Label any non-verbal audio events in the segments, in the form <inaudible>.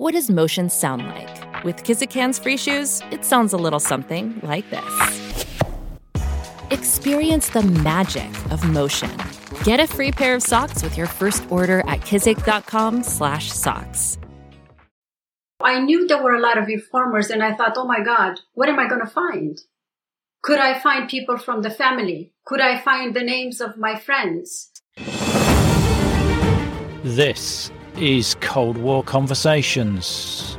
What does motion sound like? With Kizik hands free shoes, it sounds a little something like this. Experience the magic of motion. Get a free pair of socks with your first order at kizik.com/socks. I knew there were a lot of informers and I thought, "Oh my god, what am I going to find?" Could I find people from the family? Could I find the names of my friends? This is Cold War Conversations.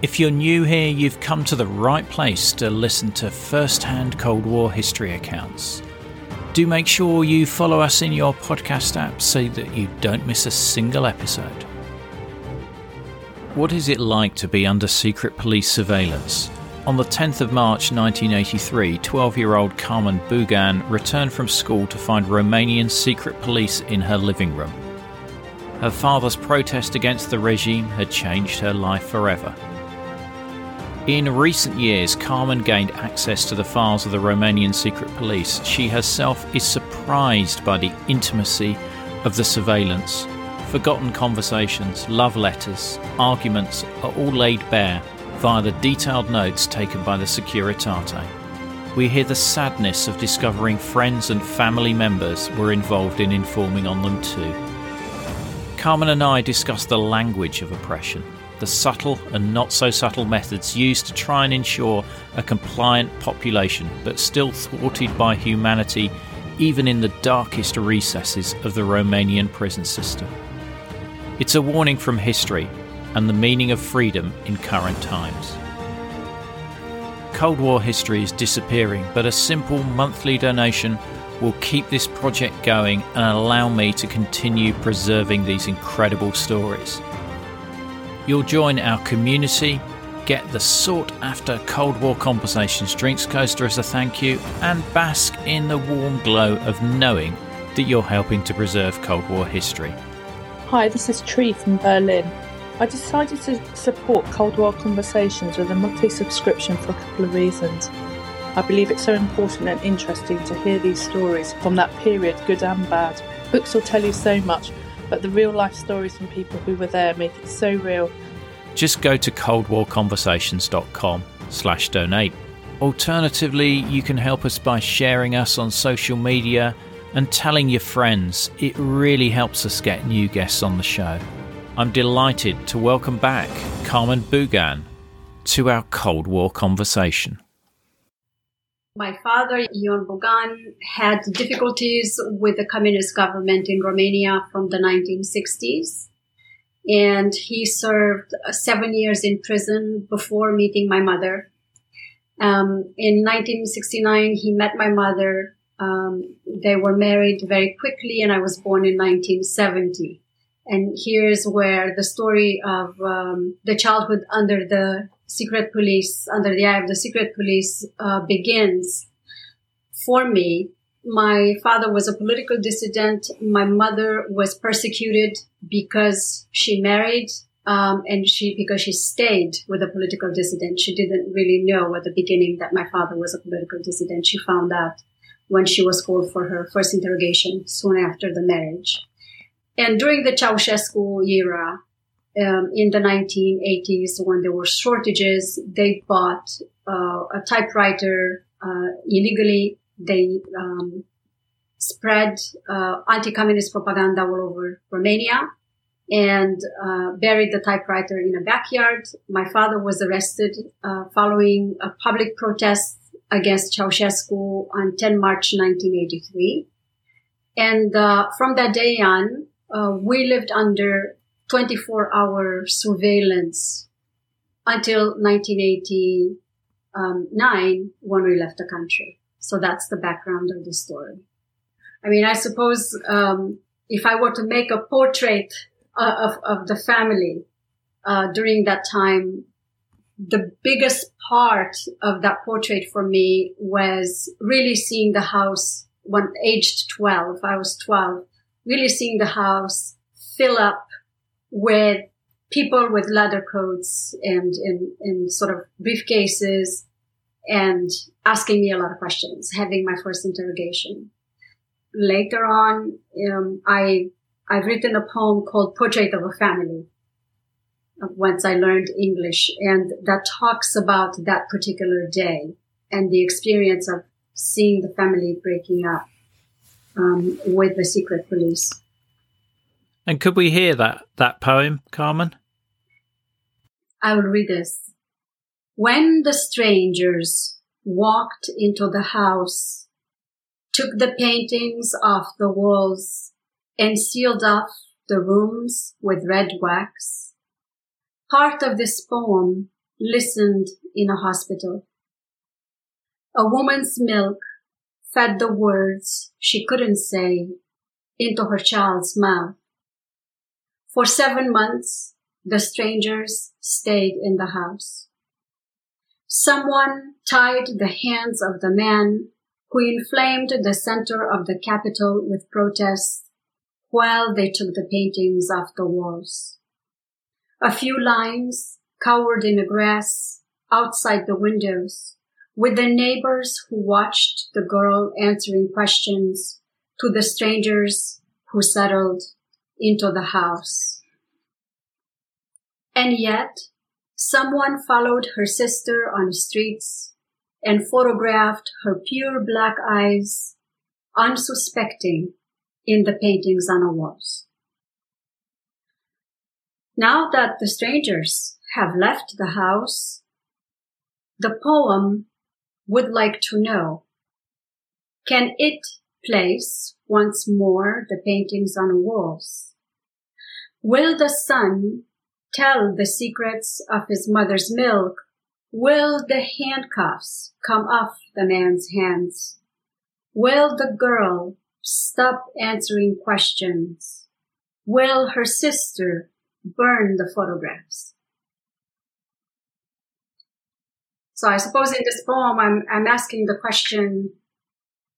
If you're new here, you've come to the right place to listen to first hand Cold War history accounts. Do make sure you follow us in your podcast app so that you don't miss a single episode. What is it like to be under secret police surveillance? On the 10th of March 1983, 12 year old Carmen Bugan returned from school to find Romanian secret police in her living room. Her father's protest against the regime had changed her life forever. In recent years, Carmen gained access to the files of the Romanian secret police. She herself is surprised by the intimacy of the surveillance. Forgotten conversations, love letters, arguments are all laid bare via the detailed notes taken by the Securitate. We hear the sadness of discovering friends and family members were involved in informing on them too. Carmen and I discuss the language of oppression, the subtle and not so subtle methods used to try and ensure a compliant population, but still thwarted by humanity even in the darkest recesses of the Romanian prison system. It's a warning from history and the meaning of freedom in current times. Cold War history is disappearing, but a simple monthly donation will keep this project going and allow me to continue preserving these incredible stories. You'll join our community, get the sought after Cold War Conversations drinks coaster as a thank you, and bask in the warm glow of knowing that you're helping to preserve Cold War history. Hi, this is Tree from Berlin. I decided to support Cold War Conversations with a monthly subscription for a couple of reasons. I believe it's so important and interesting to hear these stories from that period, good and bad. Books will tell you so much, but the real life stories from people who were there make it so real. Just go to coldwarconversations.com slash donate. Alternatively, you can help us by sharing us on social media and telling your friends. It really helps us get new guests on the show. I'm delighted to welcome back Carmen Bugan to our Cold War conversation. My father, Ion Bugan, had difficulties with the communist government in Romania from the 1960s. And he served seven years in prison before meeting my mother. Um, in 1969, he met my mother. Um, they were married very quickly, and I was born in 1970. And here's where the story of um, the childhood under the secret police, under the eye of the secret police, uh, begins. For me, my father was a political dissident. My mother was persecuted because she married, um, and she because she stayed with a political dissident. She didn't really know at the beginning that my father was a political dissident. She found out when she was called for her first interrogation soon after the marriage. And during the Ceausescu era, um, in the 1980s, when there were shortages, they bought uh, a typewriter uh, illegally. They um, spread uh, anti-communist propaganda all over Romania and uh, buried the typewriter in a backyard. My father was arrested uh, following a public protest against Ceausescu on 10 March 1983. And uh, from that day on, uh, we lived under 24 hour surveillance until 1989 when we left the country. So that's the background of the story. I mean, I suppose um, if I were to make a portrait uh, of, of the family uh, during that time, the biggest part of that portrait for me was really seeing the house when aged 12. I was 12 really seeing the house fill up with people with leather coats and in, sort of briefcases and asking me a lot of questions, having my first interrogation. Later on, um, I, I've written a poem called Portrait of a Family. once I learned English, and that talks about that particular day and the experience of seeing the family breaking up um, with the secret police. And could we hear that that poem, Carmen? I will read this. When the strangers walked into the house, took the paintings off the walls, and sealed off the rooms with red wax, part of this poem listened in a hospital. A woman's milk fed the words she couldn't say into her child's mouth. For seven months, the strangers stayed in the house. Someone tied the hands of the man who inflamed the center of the capital with protests while they took the paintings off the walls. A few lines cowered in the grass outside the windows with the neighbors who watched the girl answering questions to the strangers who settled into the house. And yet, someone followed her sister on the streets and photographed her pure black eyes, unsuspecting in the paintings on the walls. Now that the strangers have left the house, the poem would like to know, can it place once more the paintings on walls? Will the sun tell the secrets of his mother's milk? Will the handcuffs come off the man's hands? Will the girl stop answering questions? Will her sister burn the photographs? So I suppose in this poem, I'm, I'm asking the question,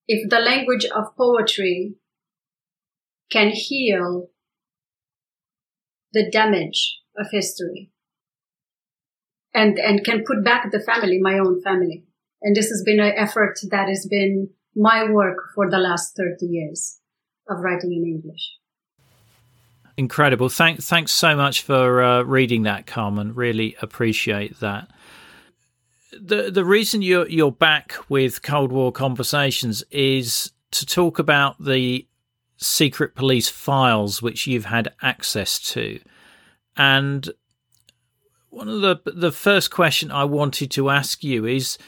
if the language of poetry can heal the damage of history and, and can put back the family, my own family. And this has been an effort that has been my work for the last 30 years of writing in English. Incredible. Thank, thanks so much for uh, reading that, Carmen. Really appreciate that. The the reason you're you're back with Cold War conversations is to talk about the secret police files which you've had access to. And one of the the first question I wanted to ask you is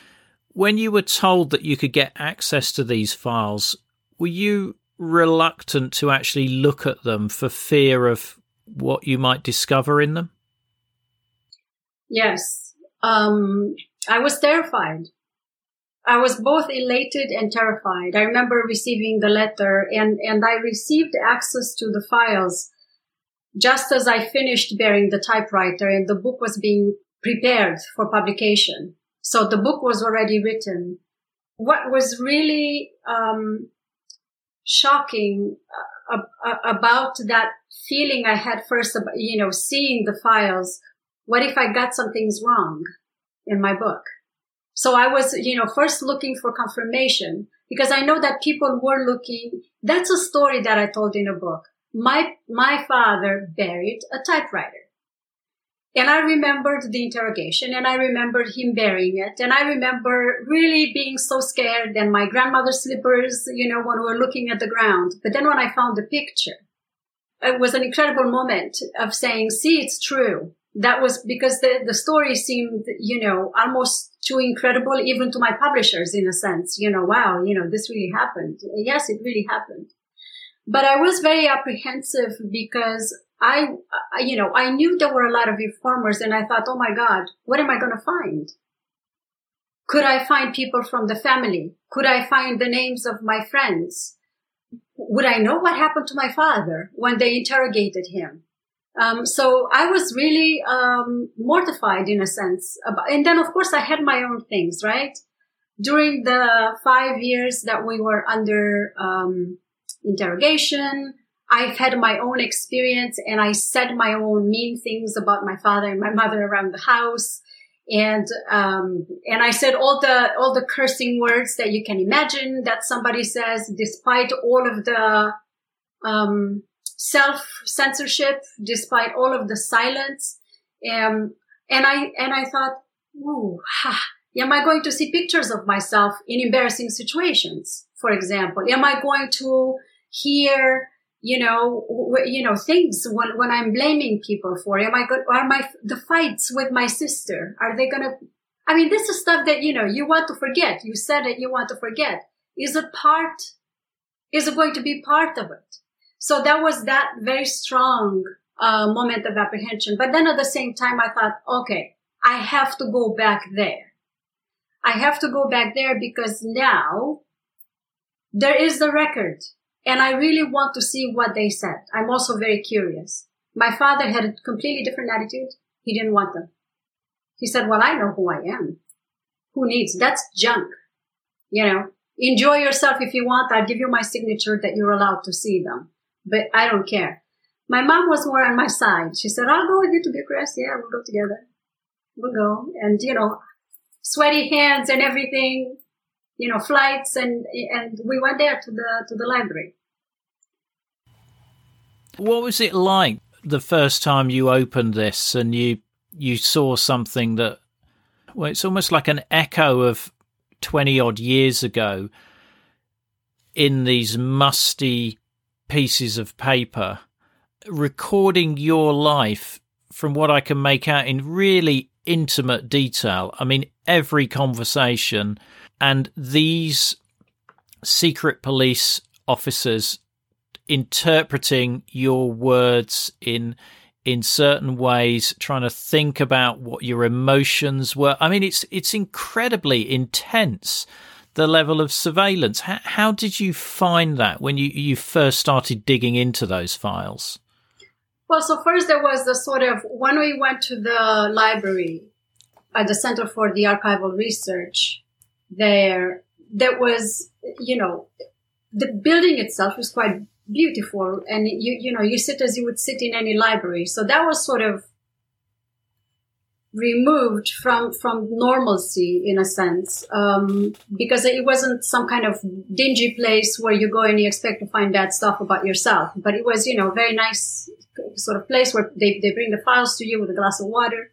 when you were told that you could get access to these files, were you reluctant to actually look at them for fear of what you might discover in them? Yes. Um, I was terrified. I was both elated and terrified. I remember receiving the letter and, and I received access to the files just as I finished Burying the Typewriter and the book was being prepared for publication. So the book was already written. What was really um, shocking uh, uh, about that feeling I had first, you know, seeing the files. What if I got some things wrong in my book? So I was, you know, first looking for confirmation because I know that people were looking. That's a story that I told in a book. My, my father buried a typewriter. And I remembered the interrogation and I remembered him burying it. And I remember really being so scared and my grandmother's slippers, you know, when we were looking at the ground. But then when I found the picture, it was an incredible moment of saying, see, it's true. That was because the, the story seemed, you know, almost too incredible even to my publishers in a sense. You know, wow, you know, this really happened. Yes, it really happened. But I was very apprehensive because I, you know, I knew there were a lot of informers and I thought, oh my God, what am I going to find? Could I find people from the family? Could I find the names of my friends? Would I know what happened to my father when they interrogated him? Um, so I was really um, mortified in a sense. And then, of course, I had my own things, right? During the five years that we were under um, interrogation, I've had my own experience and I said my own mean things about my father and my <laughs> mother around the house. And, um, and I said all the, all the cursing words that you can imagine that somebody says, despite all of the, um, self censorship, despite all of the silence. Um, and I, and I thought, ooh, ha, am I going to see pictures of myself in embarrassing situations? For example, am I going to hear, you know, w- you know, things when, when I'm blaming people for, am I good? Are my, the fights with my sister, are they to, I mean, this is stuff that, you know, you want to forget. You said it, you want to forget. Is it part, is it going to be part of it? So that was that very strong uh, moment of apprehension. But then at the same time, I thought, okay, I have to go back there. I have to go back there because now there is the record and I really want to see what they said. I'm also very curious. My father had a completely different attitude. He didn't want them. He said, well, I know who I am. Who needs? That's junk. You know, enjoy yourself if you want. I'll give you my signature that you're allowed to see them, but I don't care. My mom was more on my side. She said, I'll go with you to Bucharest. Yeah, we'll go together. We'll go. And, you know, sweaty hands and everything, you know, flights and, and we went there to the, to the library. What was it like the first time you opened this and you, you saw something that, well, it's almost like an echo of 20 odd years ago in these musty pieces of paper recording your life from what I can make out in really intimate detail. I mean, every conversation and these secret police officers interpreting your words in in certain ways trying to think about what your emotions were i mean it's it's incredibly intense the level of surveillance how, how did you find that when you you first started digging into those files well, so first there was the sort of when we went to the library at the Center for the Archival Research, there there was, you know, the building itself was quite beautiful, and you you know you sit as you would sit in any library. So that was sort of removed from from normalcy in a sense um, because it wasn't some kind of dingy place where you go and you expect to find bad stuff about yourself. But it was you know very nice sort of place where they, they bring the files to you with a glass of water.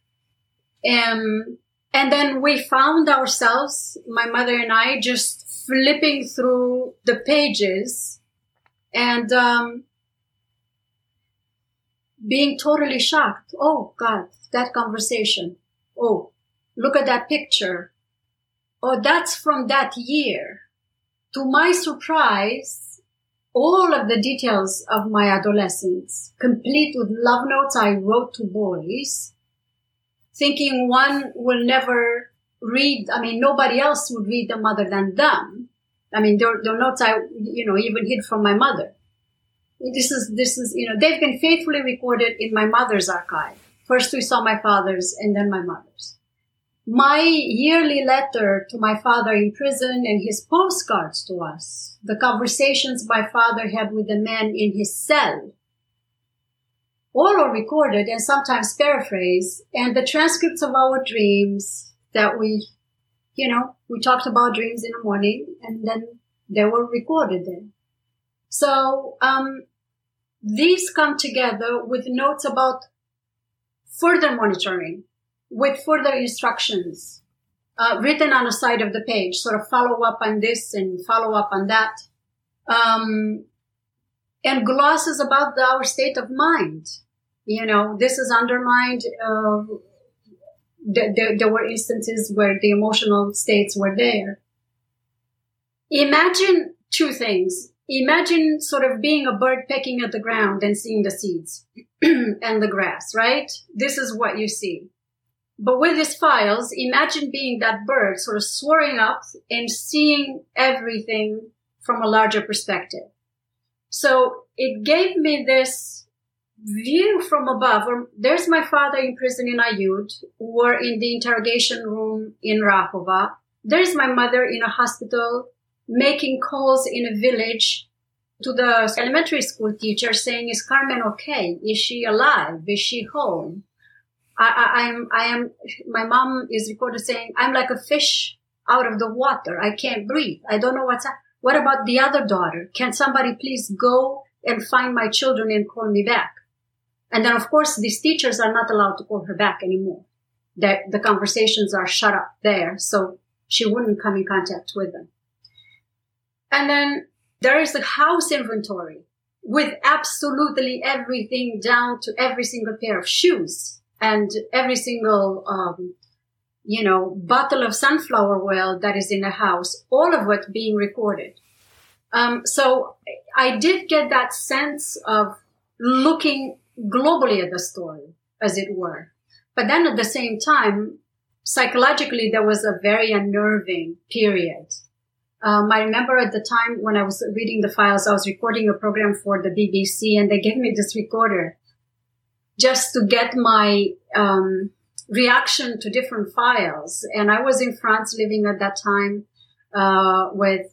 Um, and then we found ourselves my mother and i just flipping through the pages and um, being totally shocked oh god that conversation. Oh, look at that picture. Oh, that's from that year. To my surprise, all of the details of my adolescence, complete with love notes I wrote to boys, thinking one will never read, I mean, nobody else would read them other than them. I mean, they're, they're notes I, you know, even hid from my mother. This is, this is, you know, they've been faithfully recorded in my mother's archive. First we saw my father's and then my mother's. My yearly letter to my father in prison and his postcards to us, the conversations my father had with the men in his cell, all are recorded and sometimes paraphrased, and the transcripts of our dreams that we, you know, we talked about dreams in the morning and then they were recorded then. So, um, these come together with notes about further monitoring with further instructions uh, written on the side of the page, sort of follow up on this and follow up on that. Um, and glosses about the, our state of mind. You know, this is undermined. Uh, th- th- there were instances where the emotional states were there. Imagine two things imagine sort of being a bird pecking at the ground and seeing the seeds <clears throat> and the grass, right? This is what you see. But with these files, imagine being that bird sort of soaring up and seeing everything from a larger perspective. So it gave me this view from above. Um, there's my father in prison in Aiud, or in the interrogation room in Rahova. There's my mother in a hospital making calls in a village to the elementary school teacher saying, is Carmen okay? Is she alive? Is she home? I, I, am, I am, my mom is recorded saying, I'm like a fish out of the water. I can't breathe. I don't know what's, up. what about the other daughter? Can somebody please go and find my children and call me back? And then, of course, these teachers are not allowed to call her back anymore. The, the conversations are shut up there, so she wouldn't come in contact with them. And then there is a house inventory with absolutely everything down to every single pair of shoes and every single, um, you know, bottle of sunflower oil that is in the house, all of it being recorded. Um, so I did get that sense of looking globally at the story, as it were. But then at the same time, psychologically, there was a very unnerving period. Um, I remember at the time when I was reading the files, I was recording a program for the BBC and they gave me this recorder just to get my um, reaction to different files. And I was in France living at that time uh, with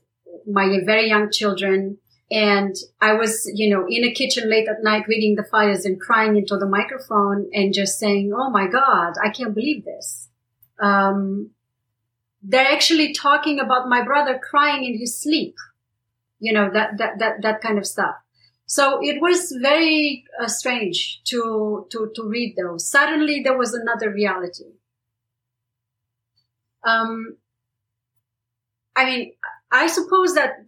my very young children. And I was, you know, in a kitchen late at night reading the files and crying into the microphone and just saying, Oh my God, I can't believe this. Um, they're actually talking about my brother crying in his sleep. You know, that, that, that, that kind of stuff. So it was very uh, strange to, to, to read those. Suddenly there was another reality. Um, I mean, I suppose that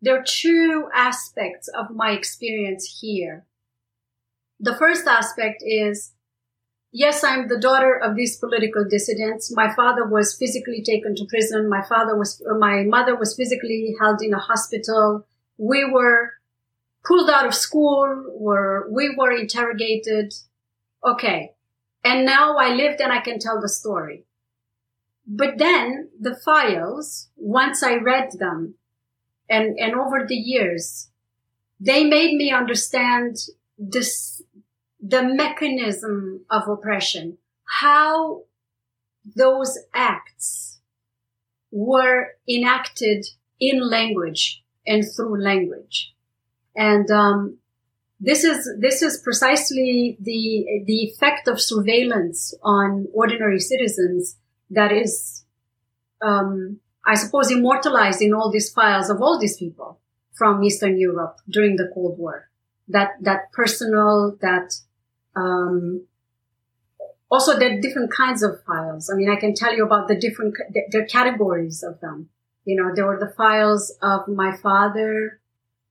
there are two aspects of my experience here. The first aspect is, yes, I'm the daughter of these political dissidents. My father was physically taken to prison. My father was, uh, my mother was physically held in a hospital. We were pulled out of school, were, we were interrogated. Okay. And now I lived and I can tell the story. But then the files, once I read them and, and over the years, they made me understand this, the mechanism of oppression, how those acts were enacted in language and through language. And, um, this is this is precisely the the effect of surveillance on ordinary citizens that is, um, I suppose, immortalized in all these files of all these people from Eastern Europe during the Cold War. That that personal, that um, also there are different kinds of files. I mean, I can tell you about the different the, categories of them. You know, there were the files of my father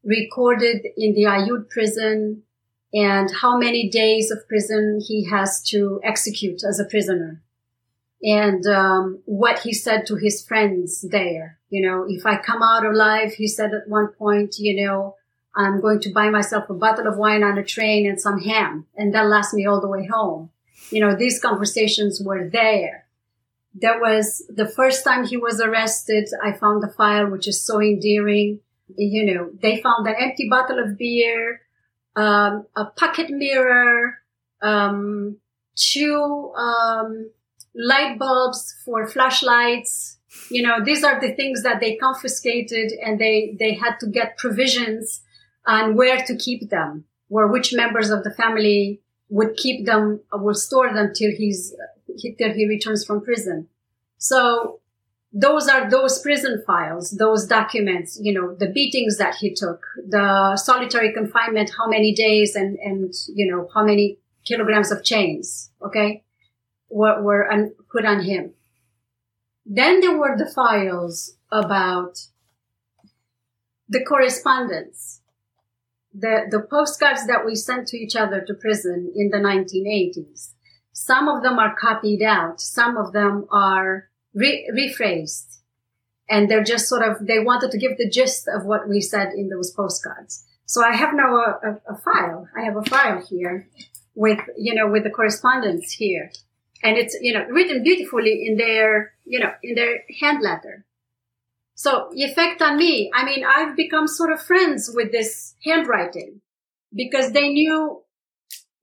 recorded in the Aiud prison and how many days of prison he has to execute as a prisoner and um, what he said to his friends there. You know, if I come out alive, he said at one point, you know, I'm going to buy myself a bottle of wine on a train and some ham, and that'll last me all the way home. You know, these conversations were there. That was the first time he was arrested. I found the file, which is so endearing. You know, they found an empty bottle of beer, um, a pocket mirror, um, two, um, light bulbs for flashlights. You know, these are the things that they confiscated and they, they had to get provisions on where to keep them, where which members of the family would keep them, will store them till he's, till he returns from prison. So those are those prison files, those documents, you know, the beatings that he took, the solitary confinement, how many days and, and, you know, how many kilograms of chains. Okay were, were un, put on him. Then there were the files about the correspondence, the, the postcards that we sent to each other to prison in the 1980s. Some of them are copied out. Some of them are re- rephrased. And they're just sort of, they wanted to give the gist of what we said in those postcards. So I have now a, a, a file. I have a file here with, you know, with the correspondence here and it's you know written beautifully in their you know in their hand letter so the effect on me i mean i've become sort of friends with this handwriting because they knew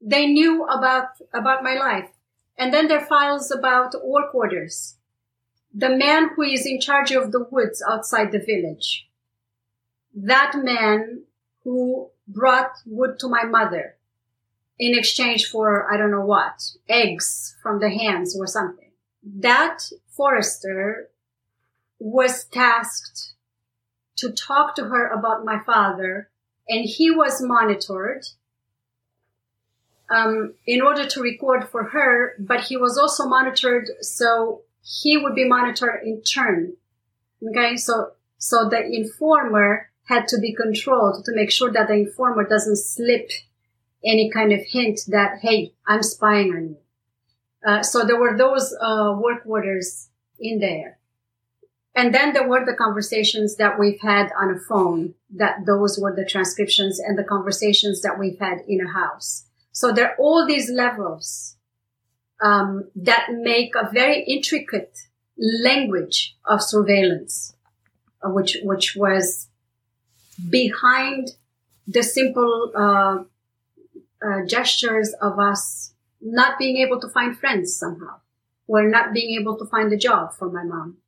they knew about about my life. And then their files about work orders. The man who is in charge of the woods outside the village. That man who brought wood to my mother in exchange for, I don't know what, eggs from the hens or something. That forester was tasked to talk to her about my father and he was monitored um, in order to record for her, but he was also monitored. So he would be monitored in turn. Okay. So, so the informer had to be controlled to make sure that the informer doesn't slip any kind of hint that, Hey, I'm spying on you. Uh, so there were those, uh, work orders in there. And then there were the conversations that we've had on a phone, that those were the transcriptions and the conversations that we've had in a house. So there are all these levels um, that make a very intricate language of surveillance, uh, which which was behind the simple uh, uh, gestures of us not being able to find friends somehow, or not being able to find a job for my mom,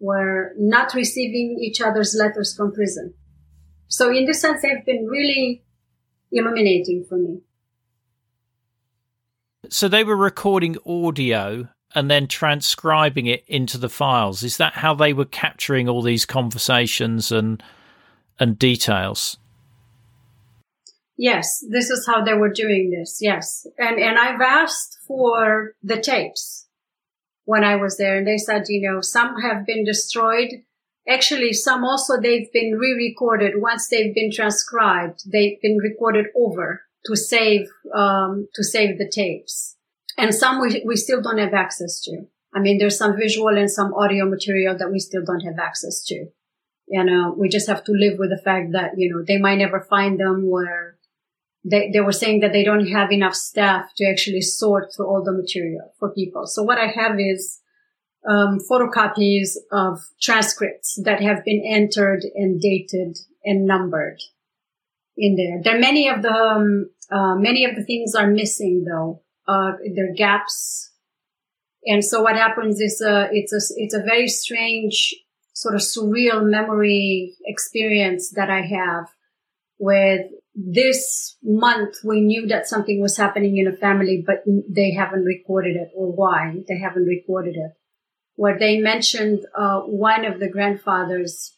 or not receiving each other's letters from prison. So in this sense, they've been really illuminating for me. So they were recording audio and then transcribing it into the files. Is that how they were capturing all these conversations and and details? Yes, this is how they were doing this. Yes. And and I've asked for the tapes when I was there and they said, you know, some have been destroyed. Actually, some also they've been re-recorded once they've been transcribed. They've been recorded over to save um, to save the tapes, and some we we still don't have access to. I mean, there's some visual and some audio material that we still don't have access to. You know, we just have to live with the fact that you know they might never find them where they, they were saying that they don't have enough staff to actually sort through all the material for people. So what I have is um, photocopies of transcripts that have been entered and dated and numbered in there. There are many of the um, uh, many of the things are missing though. Uh, there are gaps, and so what happens is uh, it's a it's a very strange sort of surreal memory experience that I have with this month we knew that something was happening in a family, but they haven't recorded it or why they haven't recorded it. Where they mentioned uh, one of the grandfathers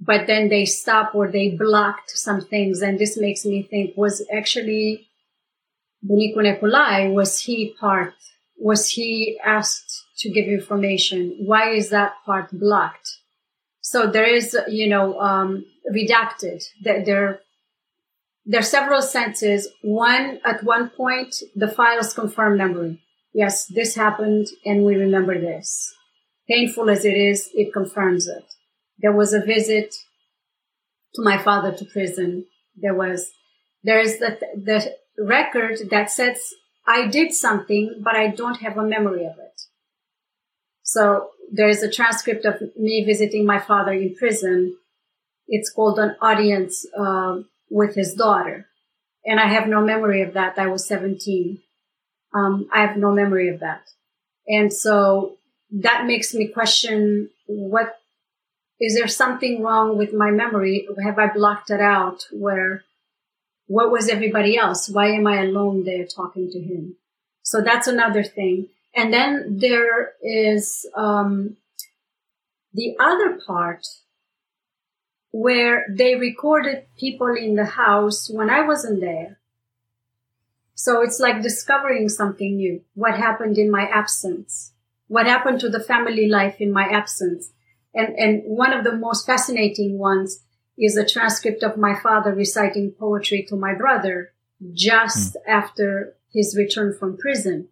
but then they stopped or they blocked some things. And this makes me think, was actually Bunicu Neculai, was he part, was he asked to give information? Why is that part blocked? So there is, you know, um, redacted. There, there are several senses. One, at one point, the files confirm memory. Yes, this happened and we remember this. Painful as it is, it confirms it. There was a visit to my father to prison. There was, there is the, the record that says I did something, but I don't have a memory of it. So there is a transcript of me visiting my father in prison. It's called an audience uh, with his daughter. And I have no memory of that. I was 17. Um, I have no memory of that. And so that makes me question what is there something wrong with my memory? Have I blocked it out? Where, what was everybody else? Why am I alone there talking to him? So that's another thing. And then there is, um, the other part where they recorded people in the house when I wasn't there. So it's like discovering something new. What happened in my absence? What happened to the family life in my absence? And, and one of the most fascinating ones is a transcript of my father reciting poetry to my brother just mm. after his return from prison.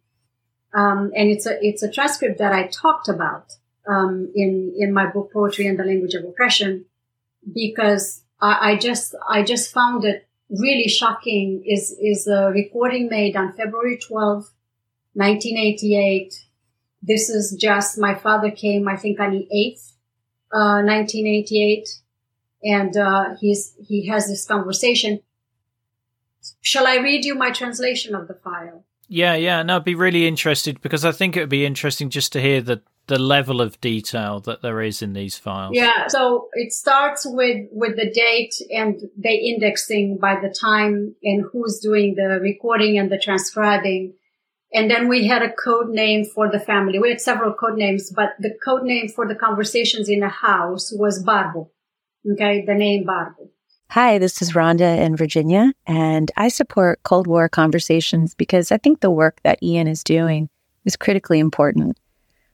Um, and it's a, it's a transcript that I talked about, um, in, in my book, Poetry and the Language of Oppression, because I, I just, I just found it really shocking is, is a recording made on February 12, 1988. This is just, my father came, I think on the 8th 1988, uh, and uh, he's he has this conversation. Shall I read you my translation of the file? Yeah, yeah. No, I'd be really interested because I think it would be interesting just to hear the the level of detail that there is in these files. Yeah. So it starts with with the date and the indexing by the time and who's doing the recording and the transcribing and then we had a code name for the family. We had several code names, but the code name for the conversations in the house was Barbo. Okay. The name Barbo. Hi, this is Rhonda in Virginia, and I support Cold War conversations because I think the work that Ian is doing is critically important.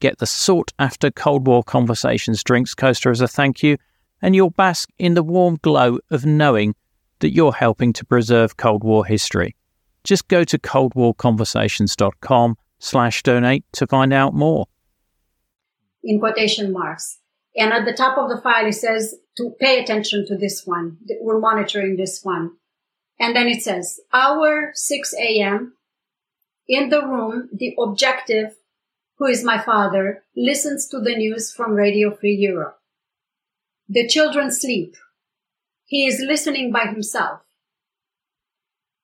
get the sought after Cold War Conversations drinks coaster as a thank you, and you'll bask in the warm glow of knowing that you're helping to preserve Cold War history. Just go to coldwarconversations.com slash donate to find out more. In quotation marks. And at the top of the file, it says to pay attention to this one. We're monitoring this one. And then it says, hour 6 a.m. in the room, the objective, who is my father, listens to the news from Radio Free Europe. The children sleep. He is listening by himself.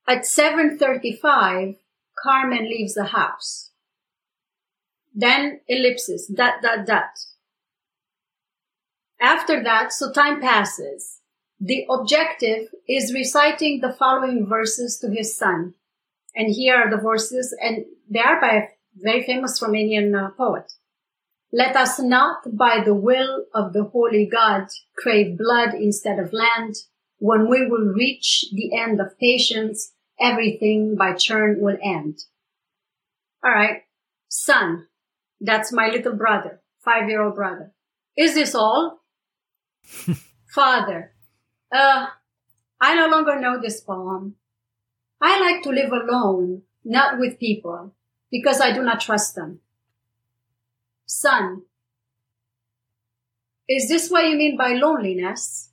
At 7.35, Carmen leaves the house. Then ellipsis, dot, dot, dot. After that, so time passes. The objective is reciting the following verses to his son. And here are the verses, and they are by very famous Romanian uh, poet. Let us not by the will of the holy God crave blood instead of land. When we will reach the end of patience, everything by turn will end. All right. Son. That's my little brother, five year old brother. Is this all? <laughs> Father, uh, I no longer know this poem. I like to live alone, not with people, because I do not trust them. Son, is this what you mean by loneliness?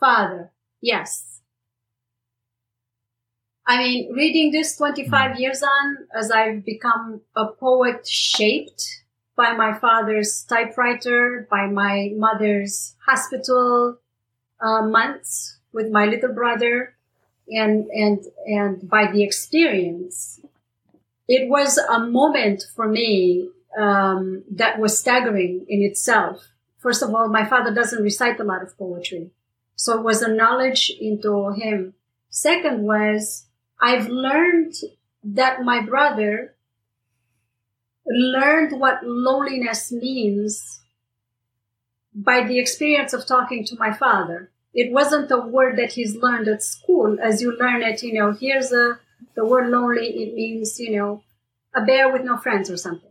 Father, yes. I mean, reading this 25 hmm. years on, as I've become a poet shaped by my father's typewriter, by my mother's hospital uh, months with my little brother, and and and by the experience. It was a moment for me um, that was staggering in itself. First of all, my father doesn't recite a lot of poetry, so it was a knowledge into him. Second was I've learned that my brother learned what loneliness means by the experience of talking to my father. It wasn't a word that he's learned at school as you learn it, you know, here's a, the word lonely, it means, you know, a bear with no friends or something.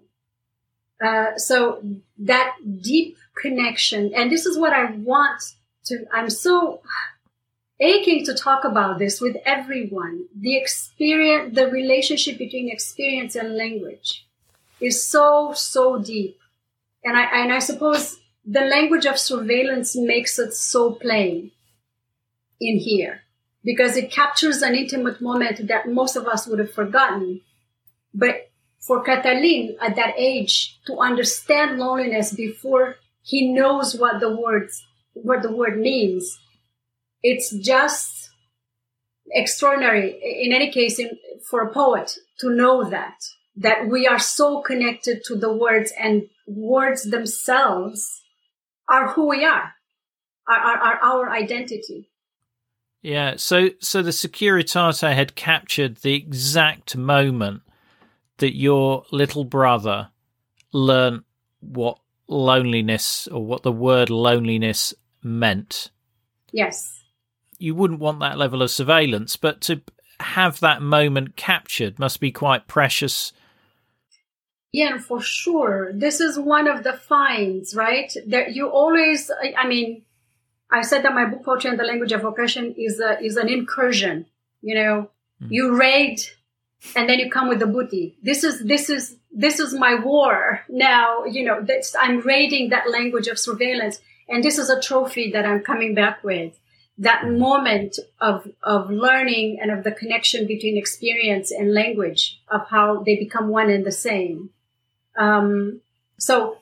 Uh, so that deep connection, and this is what I want to, I'm so aching to talk about this with everyone. The experience, the relationship between experience and language is so, so deep. And I, and I suppose the language of surveillance makes it so plain in here because it captures an intimate moment that most of us would have forgotten. But for Catalin at that age to understand loneliness before he knows what the words, what the word means, it's just extraordinary. In any case, in, for a poet to know that that we are so connected to the words and words themselves are who we are, are, are, are our identity. Yeah, so so the Securitate had captured the exact moment that your little brother learned what loneliness or what the word loneliness meant. Yes. You wouldn't want that level of surveillance, but to have that moment captured must be quite precious yeah, for sure. This is one of the finds, right? That you always, I mean, I said that my book Poetry and the Language of Oppression is a, is an incursion. You know, mm. you raid and then you come with the booty. This is, this is, this is my war now. You know, I'm raiding that language of surveillance. And this is a trophy that I'm coming back with. That hmm. moment of, of learning and of the connection between experience and language of how they become one and the same. Um, so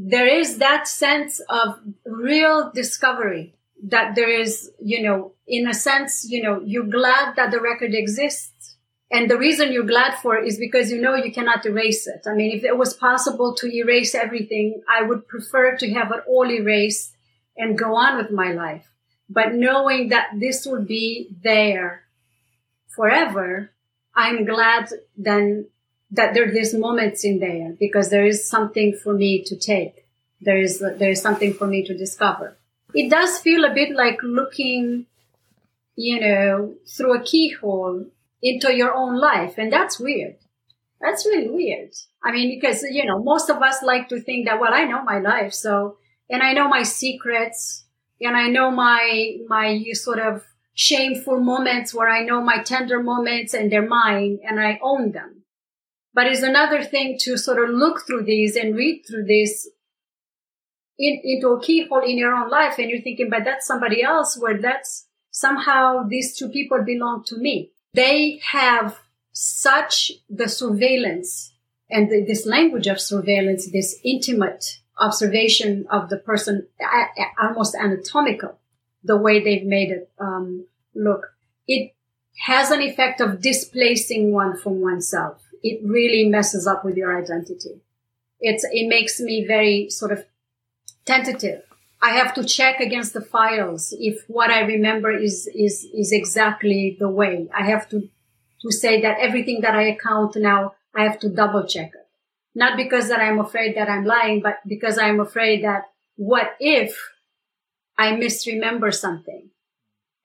there is that sense of real discovery that there is, you know, in a sense, you know, you're glad that the record exists. And the reason you're glad for it is because you know you cannot erase it. I mean, if it was possible to erase everything, I would prefer to have it all erased and go on with my life. But knowing that this will be there forever, I'm glad then that there are these moments in there because there is something for me to take. There is, there is something for me to discover it does feel a bit like looking, you know, through a keyhole into your own life. And that's weird. That's really weird. I mean, because, you know, most of us like to think that, well, I know my life. So, and I know my secrets and I know my, my sort of shameful moments where I know my tender moments and they're mine and I own them. But it's another thing to sort of look through these and read through this in, into a keyhole in your own life and you're thinking, but that's somebody else where that's somehow these two people belong to me. They have such the surveillance and the, this language of surveillance, this intimate observation of the person, almost anatomical, the way they've made it um, look. It has an effect of displacing one from oneself. It really messes up with your identity. It's, it makes me very sort of tentative. I have to check against the files if what I remember is, is, is exactly the way. I have to, to say that everything that I account now, I have to double check it. Not because that I'm afraid that I'm lying, but because I'm afraid that what if I misremember something?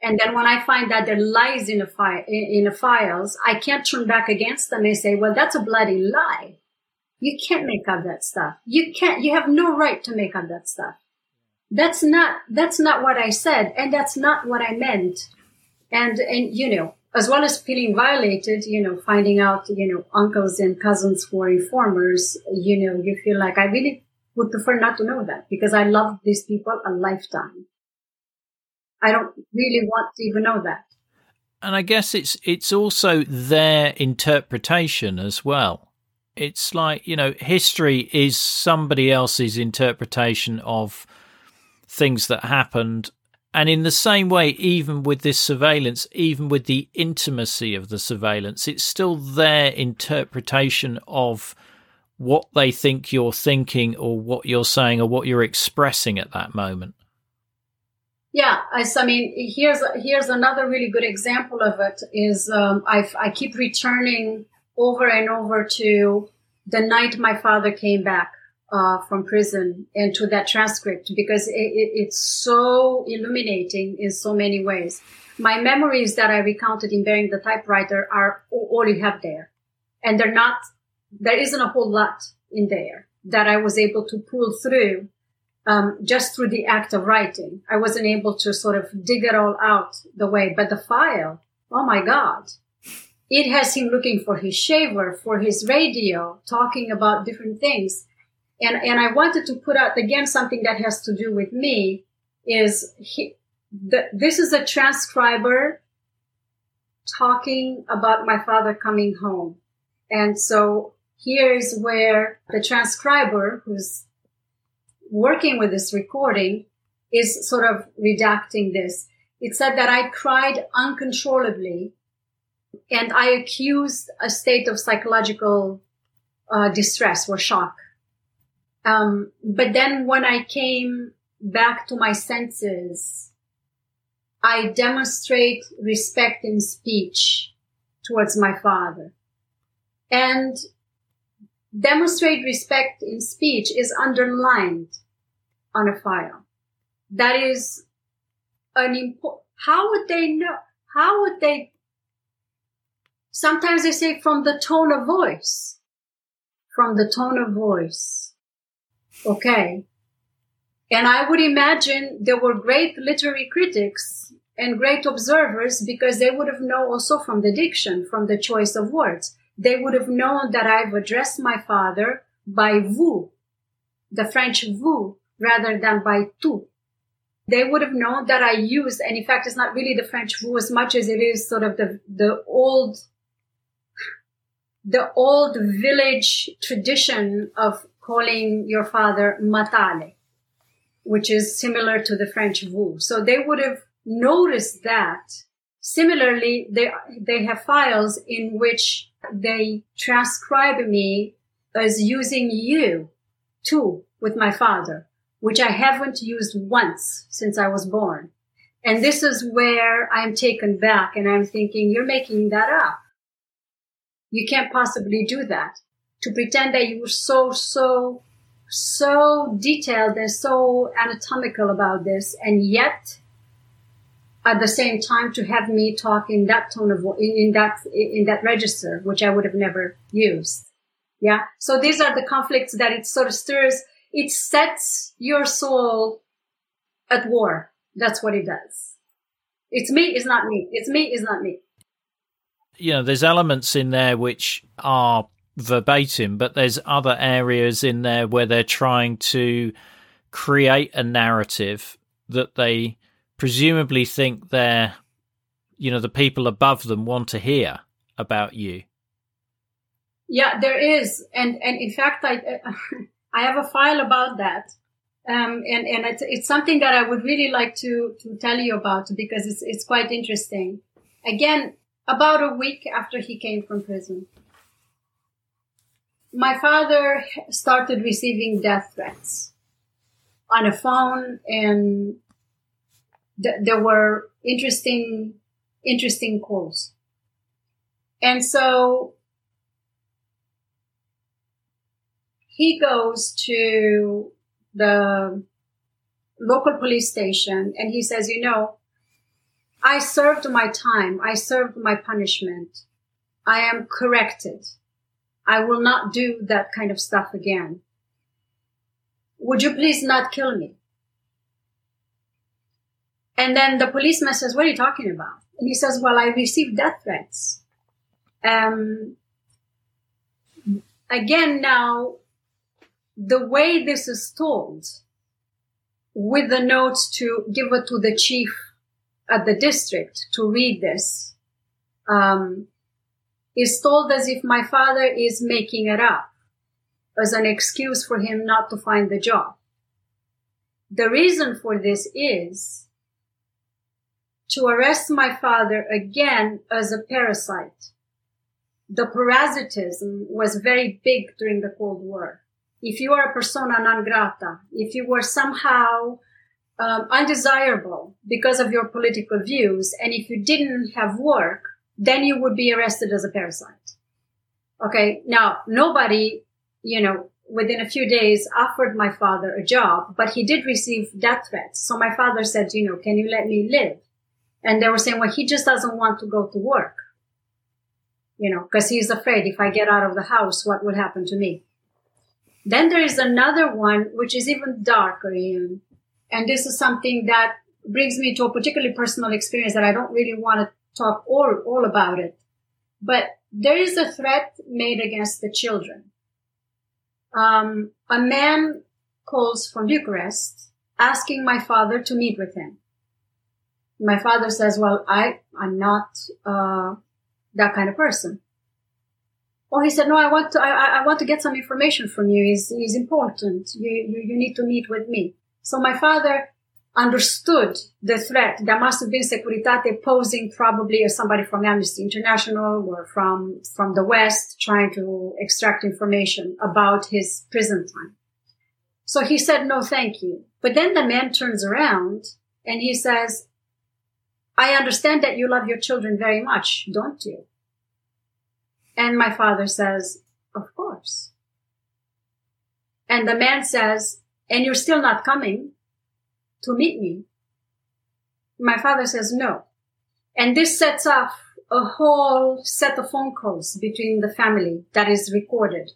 And then when I find that there lies in a file, in the files, I can't turn back against them and say, well, that's a bloody lie. You can't make up that stuff. You can't, you have no right to make up that stuff. That's not, that's not what I said. And that's not what I meant. And, and, you know, as well as feeling violated, you know, finding out, you know, uncles and cousins who are informers, you know, you feel like I really would prefer not to know that because I love these people a lifetime. I don't really want to even know that. And I guess it's it's also their interpretation as well. It's like you know history is somebody else's interpretation of things that happened. And in the same way even with this surveillance even with the intimacy of the surveillance it's still their interpretation of what they think you're thinking or what you're saying or what you're expressing at that moment yeah, I, I mean, here's here's another really good example of it. Is um, I I keep returning over and over to the night my father came back uh, from prison and to that transcript because it, it, it's so illuminating in so many ways. My memories that I recounted in Burying the Typewriter are all you have there. And they're not, there isn't a whole lot in there that I was able to pull through um, just through the act of writing. I wasn't able to sort of dig it all out the way, but the file, oh my God, it has him looking for his shaver, for his radio, talking about different things. And, and I wanted to put out again something that has to do with me is he, the, this is a transcriber talking about my father coming home. And so here's where the transcriber who's working with this recording is sort of redacting this. It said that I cried uncontrollably and I accused a state of psychological uh, distress or shock. Um, but then when I came back to my senses, I demonstrate respect in speech towards my father. And demonstrate respect in speech is underlined on a file. That is an important, how would they know? How would they Sometimes they say from the tone of voice. From the tone of voice. Okay. And I would imagine there were great literary critics and great observers because they would have known also from the diction, from the choice of words. They would have known that I've addressed my father by vous, the French vous, rather than by tu. They would have known that I used, and in fact, it's not really the French vous as much as it is sort of the, the old the old village tradition of calling your father matale. which is similar to the French vous. So they would have noticed that. Similarly, they, they have files in which they transcribe me as using you too with my father, which I haven't used once since I was born. And this is where I'm taken back and I'm thinking, you're making that up. You can't possibly do that. To pretend that you were so, so, so detailed and so anatomical about this and yet at the same time to have me talk in that tone of voice, in, in that, in that register, which I would have never used. Yeah. So these are the conflicts that it sort of stirs. It sets your soul at war. That's what it does. It's me, it's not me. It's me, it's not me. You know, there's elements in there which are verbatim, but there's other areas in there where they're trying to create a narrative that they presumably think they're, you know, the people above them want to hear about you. Yeah, there is, and and in fact, I <laughs> I have a file about that, um, and and it's, it's something that I would really like to to tell you about because it's it's quite interesting. Again, about a week after he came from prison, my father started receiving death threats on a phone and th- there were interesting, interesting calls. And so he goes to the local police station and he says, you know, I served my time. I served my punishment. I am corrected. I will not do that kind of stuff again. Would you please not kill me? And then the policeman says, what are you talking about? And he says, well, I received death threats. Um, again, now, the way this is told with the notes to give it to the chief at the district to read this, um, is told as if my father is making it up as an excuse for him not to find the job. The reason for this is to arrest my father again as a parasite. The parasitism was very big during the Cold War. If you are a persona non grata, if you were somehow um, undesirable because of your political views, and if you didn't have work, then you would be arrested as a parasite. Okay. Now, nobody, you know, within a few days offered my father a job, but he did receive death threats. So my father said, you know, can you let me live? And they were saying, well, he just doesn't want to go to work. You know, because he's afraid if I get out of the house, what will happen to me? Then there is another one, which is even darker, Ian. And this is something that brings me to a particularly personal experience that I don't really want to talk all, all about it. But there is a threat made against the children. Um, a man calls from Bucharest asking my father to meet with him my father says, well, I, I'm not, uh, that kind of person. Or he said, no, I want to, I, I want to get some information from you. Is is important. You, you, you need to meet with me. So my father understood the threat. There must have been Securitate posing probably as somebody from Amnesty International or from, from the West trying to extract information about his prison time. So he said, no, thank you. But then the man turns around and he says, I understand that you love your children very much, don't you? And my father says, of course. And the man says, and you're still not coming to meet me. My father says, no. And this sets off a whole set of phone calls between the family that is recorded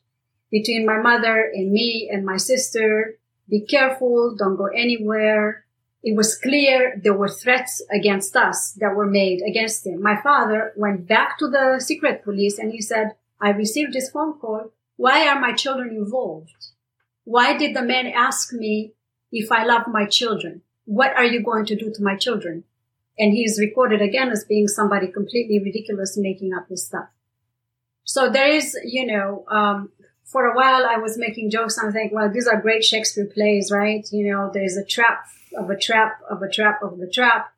between my mother and me and my sister. Be careful. Don't go anywhere it was clear there were threats against us that were made against him. My father went back to the secret police and he said, I received this phone call. Why are my children involved? Why did the man ask me if I love my children? What are you going to do to my children? And he is recorded again as being somebody completely ridiculous making up this stuff. So there is, you know, um, for a while I was making jokes. I'm thinking, well, these are great Shakespeare plays, right? You know, there's a trap of a trap of a trap of the trap.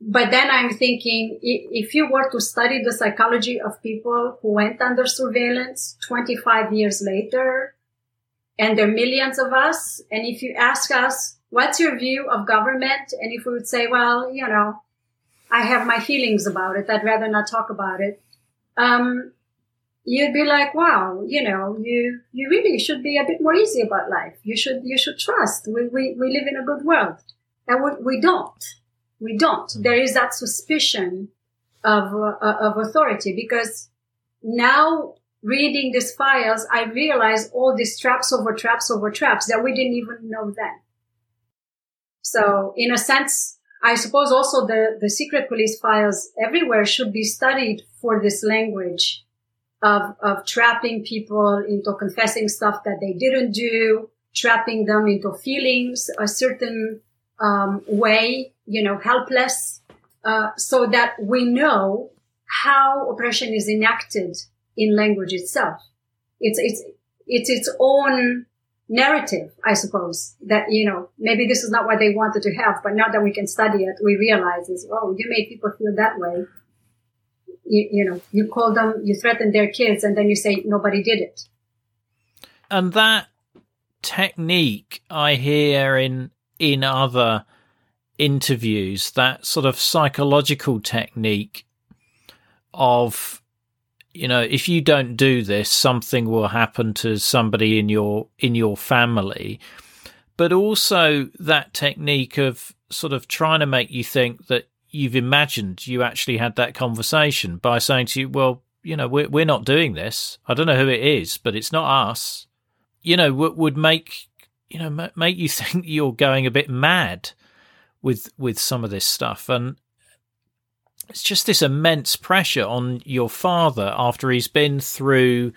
But then I'm thinking, if you were to study the psychology of people who went under surveillance 25 years later, and there are millions of us, and if you ask us, what's your view of government? And if we would say, well, you know, I have my feelings about it. I'd rather not talk about it. Um, you'd be like, wow, you know, you, you really should be a bit more easy about life. You should, you should trust. We, we, we live in a good world. And we, we don't. We don't. Mm-hmm. There is that suspicion of, uh, of authority because now reading these files, I realize all these traps over traps over traps that we didn't even know then. So in a sense, I suppose also the, the secret police files everywhere should be studied for this language of, of trapping people into confessing stuff that they didn't do, trapping them into feelings a certain um, way, you know, helpless, uh, so that we know how oppression is enacted in language itself. It's it's it's its own narrative, I suppose, that, you know, maybe this is not what they wanted to have, but now that we can study it, we realize is, oh, you made people feel that way. You, you know, you call them, you threaten their kids, and then you say nobody did it. And that technique I hear in in other interviews, that sort of psychological technique of you know if you don't do this something will happen to somebody in your in your family but also that technique of sort of trying to make you think that you've imagined you actually had that conversation by saying to you well you know we're, we're not doing this. I don't know who it is but it's not us. You know w- would make you know make you <laughs> think you're going a bit mad with with some of this stuff. And it's just this immense pressure on your father after he's been through,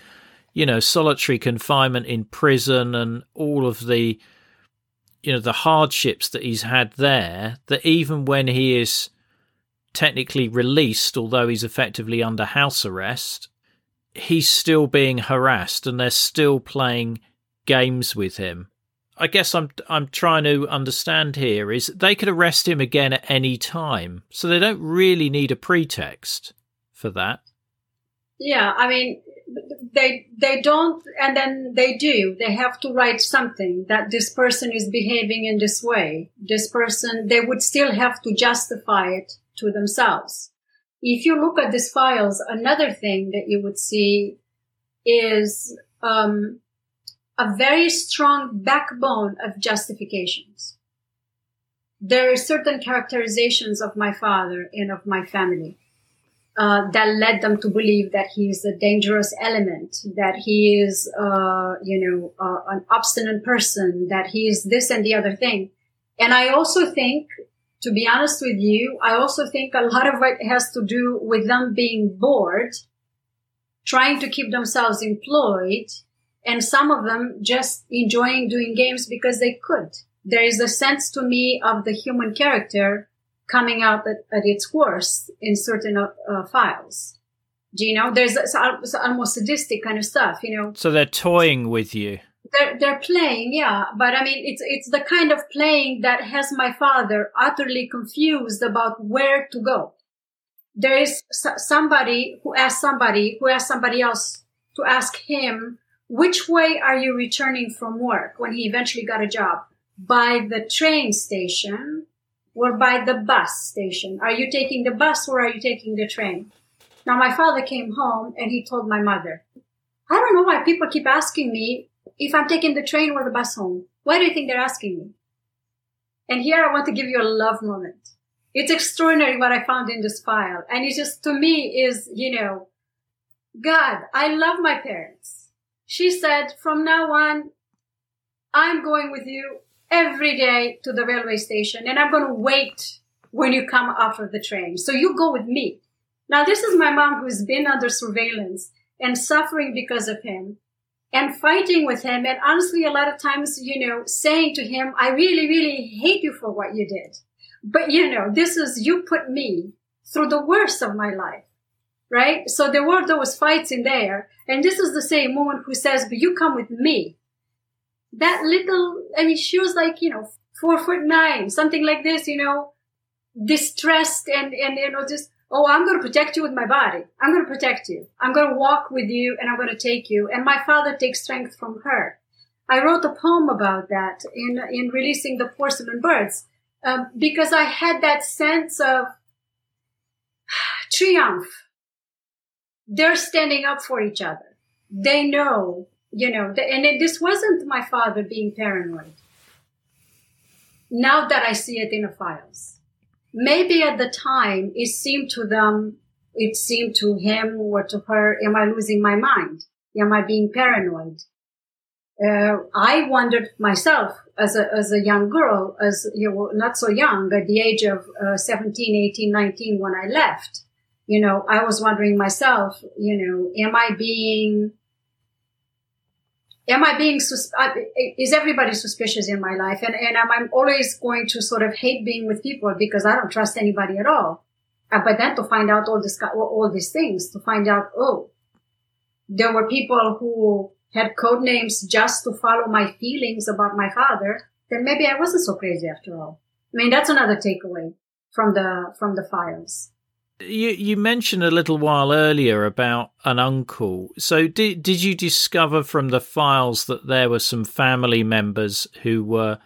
you know, solitary confinement in prison and all of the, you know, the hardships that he's had there, that even when he is technically released, although he's effectively under house arrest, he's still being harassed and they're still playing games with him. I guess I'm I'm trying to understand here is they could arrest him again at any time, so they don't really need a pretext for that. Yeah, I mean, they they don't, and then they do. They have to write something that this person is behaving in this way. This person, they would still have to justify it to themselves. If you look at these files, another thing that you would see is um, a very strong backbone of justifications. There are certain characterizations of my father and of my family uh, that led them to believe that he is a dangerous element, that he is, uh, you know, uh, an obstinate person, that he is this and the other thing. And I also think, to be honest with you, I also think a lot of it has to do with them being bored, trying to keep themselves employed, and some of them just enjoying doing games because they could. There is a sense to me of the human character coming out at, at its worst in certain uh, files. Do you know? There's almost sadistic kind of stuff, you know. So they're toying with you. They're, they're playing, yeah. But I mean, it's, it's the kind of playing that has my father utterly confused about where to go. There is somebody who asks somebody who asks somebody else to ask him which way are you returning from work when he eventually got a job? By the train station or by the bus station? Are you taking the bus or are you taking the train? Now my father came home and he told my mother, I don't know why people keep asking me if I'm taking the train or the bus home. Why do you think they're asking me? And here I want to give you a love moment. It's extraordinary what I found in this file. And it just, to me, is, you know, God, I love my parents. She said, from now on, I'm going with you every day to the railway station and I'm going to wait when you come off of the train. So you go with me. Now, this is my mom who's been under surveillance and suffering because of him and fighting with him. And honestly, a lot of times, you know, saying to him, I really, really hate you for what you did. But you know, this is, you put me through the worst of my life. right? So there were those fights in there. And this is the same woman who says, but you come with me. That little, I mean, she was like, you know, four foot nine, something like this, you know, distressed and, and, you know, just, oh, I'm going to protect you with my body. I'm going to protect you. I'm going to walk with you and I'm going to take you. And my father takes strength from her. I wrote a poem about that in, in releasing the porcelain birds, um, because I had that sense of triumph. They're standing up for each other. They know, you know, and it, this wasn't my father being paranoid. Now that I see it in the files, maybe at the time it seemed to them, it seemed to him or to her, am I losing my mind? Am I being paranoid? Uh, I wondered myself as a, as a young girl, as you know, not so young, at the age of uh, 17, 18, 19 when I left, you know, I was wondering myself, you know, am I being, am I being, sus- is everybody suspicious in my life? And, and am I always going to sort of hate being with people because I don't trust anybody at all? Uh, but then to find out all this, all these things, to find out, oh, there were people who had code names just to follow my feelings about my father, then maybe I wasn't so crazy after all. I mean, that's another takeaway from the, from the files. You you mentioned a little while earlier about an uncle. So did did you discover from the files that there were some family members who were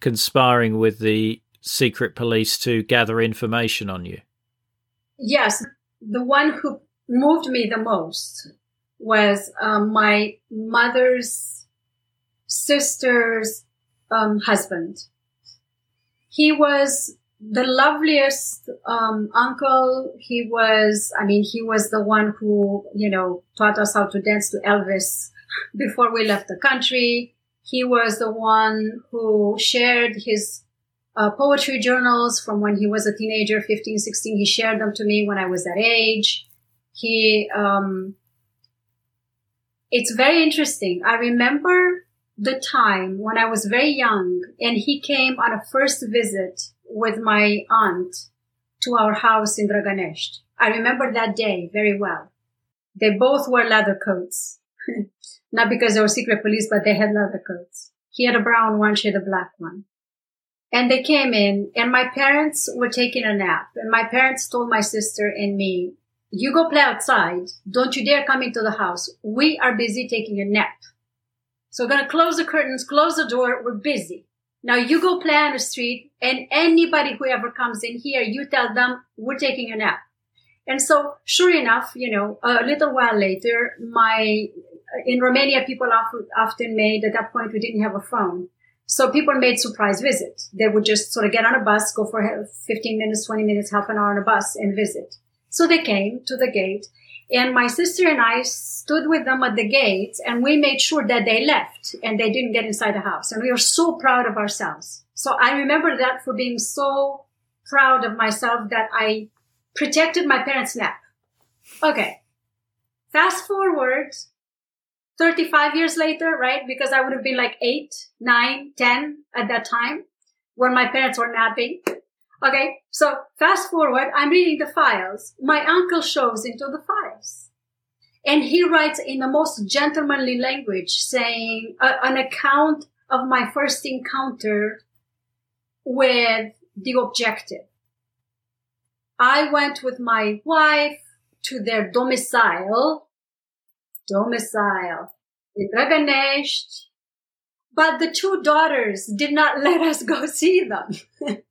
conspiring with the secret police to gather information on you? Yes, the one who moved me the most was um, my mother's sister's um, husband. He was the loveliest um, uncle. He was, I mean, he was the one who, you know, taught us how to dance to Elvis <laughs> before we left the country. He was the one who shared his uh, poetry journals from when he was a teenager, 15, 16. He shared them to me when I was that age. He, um, it's very interesting. I remember the time when I was very young and he came on a first visit with my aunt to our house in Draganești. I remember that day very well. They both wore leather coats. <laughs> Not because they were secret police, but they had leather coats. He had a brown one, she had a black one. And they came in and my parents were taking a nap and my parents told my sister and me, you go play outside. Don't you dare come into the house. We are busy taking a nap. So we're going to close the curtains, close the door. We're busy. Now you go play on the street and anybody who ever comes in here, you tell them we're taking a nap. And so sure enough, you know, a little while later, my, in Romania, people often made, at that point, we didn't have a phone. So people made surprise visits. They would just sort of get on a bus, go for 15 minutes, 20 minutes, half an hour on a bus and visit. So they came to the gate and my sister and I stood with them at the gates and we made sure that they left and they didn't get inside the house. And we were so proud of ourselves. So I remember that for being so proud of myself that I protected my parents' nap. Okay. Fast forward 35 years later, right? Because I would have been like eight, nine, 10 at that time when my parents were napping. Okay, so fast forward, I'm reading the files. My uncle shows into the files. And he writes in the most gentlemanly language saying uh, an account of my first encounter with the objective. I went with my wife to their domicile, domicile in Draganești, but the two daughters did not <laughs> let us go see them. <laughs>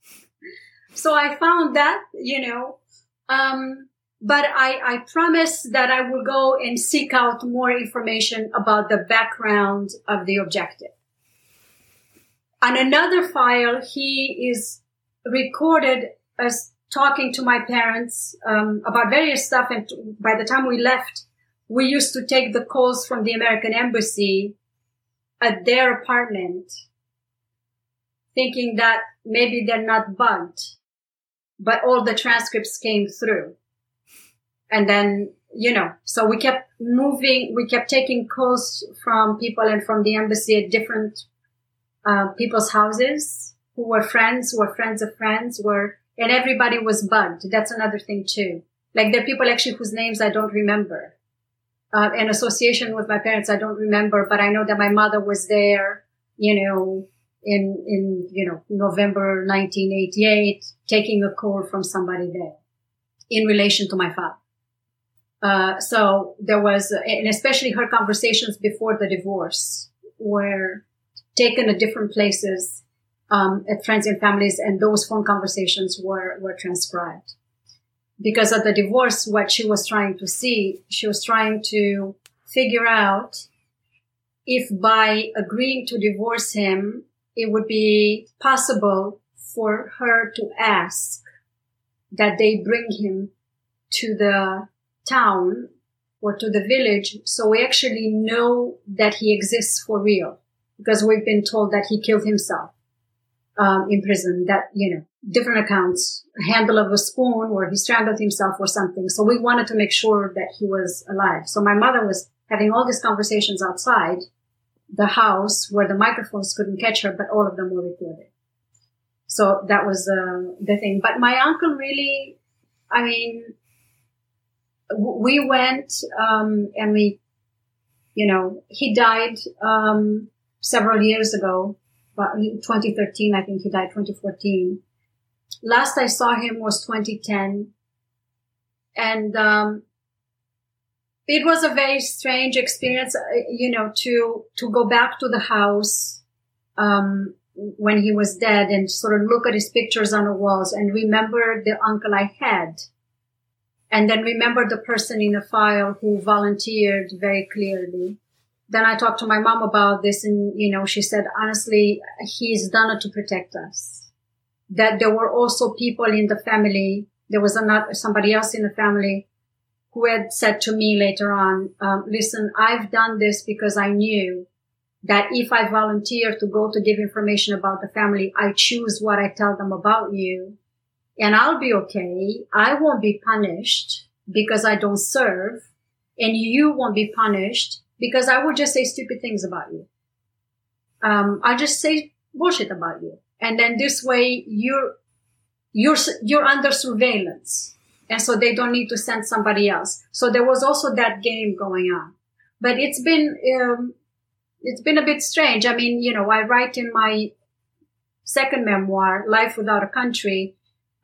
So I found that, you know, um, but I, I promised that I will go and seek out more information about the background of the objective. On another file, he is recorded as talking to my parents um, about various stuff. And by the time we left, we used to take the calls from the American embassy at their apartment, thinking that maybe they're not bugged but all the transcripts came through. And then, you know, so we kept moving, we kept taking calls from people and from the embassy at different uh, people's houses who were friends, who were friends of friends, were, and everybody was bugged. That's another thing too. Like there are people actually whose names I don't remember. Uh, an association with my parents I don't remember, but I know that my mother was there, you know, in, in, you know, November 1988, taking a call from somebody there in relation to my father. Uh, so there was, and especially her conversations before the divorce were taken at different places, um, at friends and families, and those phone conversations were, were transcribed. Because of the divorce, what she was trying to see, she was trying to figure out if by agreeing to divorce him, it would be possible for her to ask that they bring him to the town or to the village. So we actually know that he exists for real because we've been told that he killed himself um, in prison that you know different accounts handle of a spoon or he strangled himself or something. So we wanted to make sure that he was alive. So my mother was having all these conversations outside the house where the microphones couldn't catch her but all of them were recorded. So that was uh, the thing. But my uncle really i mean we went um, and we, you know, he died um, several years ago, but 2013, I think he died 2014. Last I saw him was 2010, and um, it was a very strange experience, uh, you know, to to go back to the house um, when he was dead and sort of look at his pictures on the walls and remember the uncle I had and then remember the person in the file who volunteered very clearly. Then I talked to my mom about this and, you know, she said, honestly, he's done it to protect us. That there were also people in the family. There was another, somebody else in the family who had said to me later on, um, listen, I've done this because I knew that if I volunteer to go to give information about the family, I choose what I tell them about you and I'll be okay. I won't be punished because I don't serve and you won't be punished because I will just say stupid things about you. Um, I'll just say bullshit about you. And then this way you're, you're, you're under surveillance. And so they don't need to send somebody else. So there was also that game going on, but it's been, um, it's been a bit strange. I mean, you know, I write in my second memoir, Life Without a Country,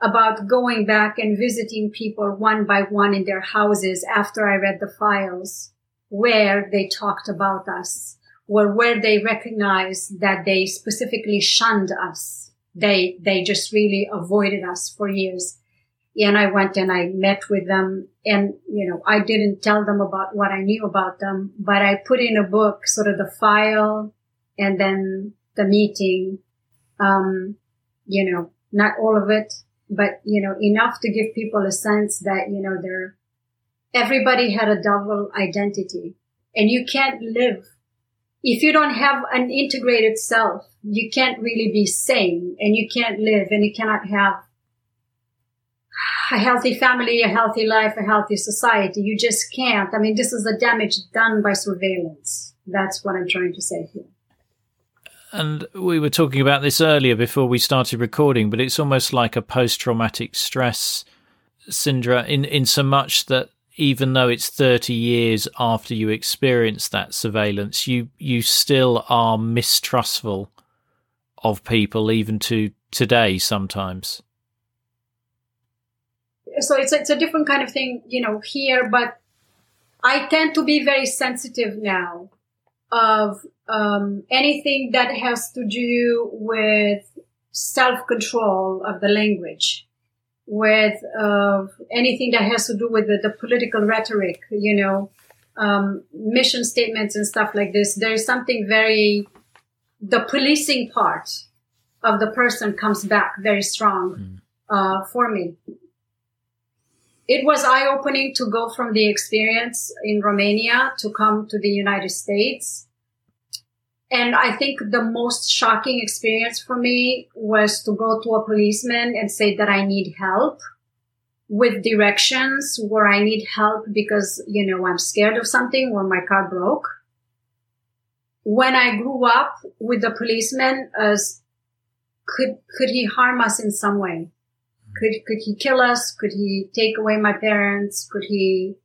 about going back and visiting people one by one in their houses after I read the files where they talked about us or where they recognized that they specifically shunned us. They, they just really avoided us for years. And I went and I met with them and, you know, I didn't tell them about what I knew about them, but I put in a book, sort of the file and then the meeting. Um, you know, not all of it, but you know, enough to give people a sense that, you know, they're, everybody had a double identity and you can't live if you don't have an integrated self, you can't really be sane and you can't live and you cannot have a healthy family, a healthy life, a healthy society. You just can't. I mean, this is the damage done by surveillance. That's what I'm trying to say here. And we were talking about this earlier before we started recording, but it's almost like a post traumatic stress syndrome in, in so much that even though it's 30 years after you experience that surveillance, you, you still are mistrustful of people, even to today sometimes. So it's, it's a different kind of thing, you know, here, but I tend to be very sensitive now of um, anything that has to do with self-control of the language, with uh, anything that has to do with the, the political rhetoric, you know, um, mission statements and stuff like this. There is something very, the policing part of the person comes back very strong mm. uh, for me. It was eye opening to go from the experience in Romania to come to the United States and I think the most shocking experience for me was to go to a policeman and say that I need help with directions where I need help because, you know, I'm scared of something or my car broke. When I grew up with the policeman uh, as could, could he harm us in some way? Could, could he kill us? Could he take away my parents? Could he?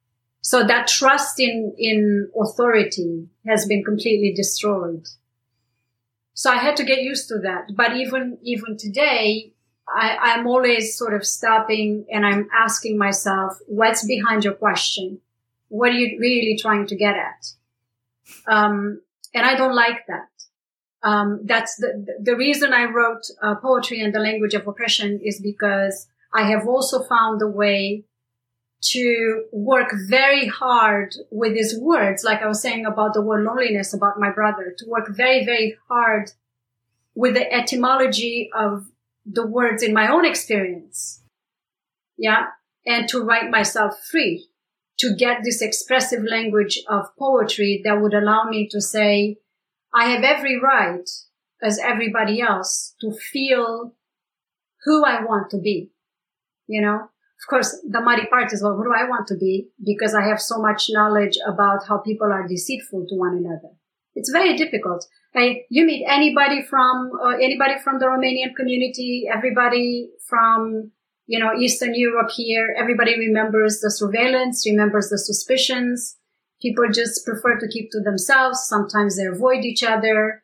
So that trust in, in authority has been completely destroyed. So I had to get used to that. But even, even today, I, I'm always sort of stopping and I'm asking myself, what's behind your question? What are you really trying to get at? Um, and I don't like that. Um, that's the, the reason I wrote uh, poetry and the language of oppression is because I have also found a way to work very hard with these words, like I was saying about the word loneliness about my brother, to work very, very hard with the etymology of the words in my own experience. Yeah. And to write myself free, to get this expressive language of poetry that would allow me to say, I have every right as everybody else to feel who I want to be. You know, of course, the muddy part is, well, who do I want to be? Because I have so much knowledge about how people are deceitful to one another. It's very difficult. Right? You meet anybody from, uh, anybody from the Romanian community, everybody from, you know, Eastern Europe here, everybody remembers the surveillance, remembers the suspicions, people just prefer to keep to themselves. Sometimes they avoid each other.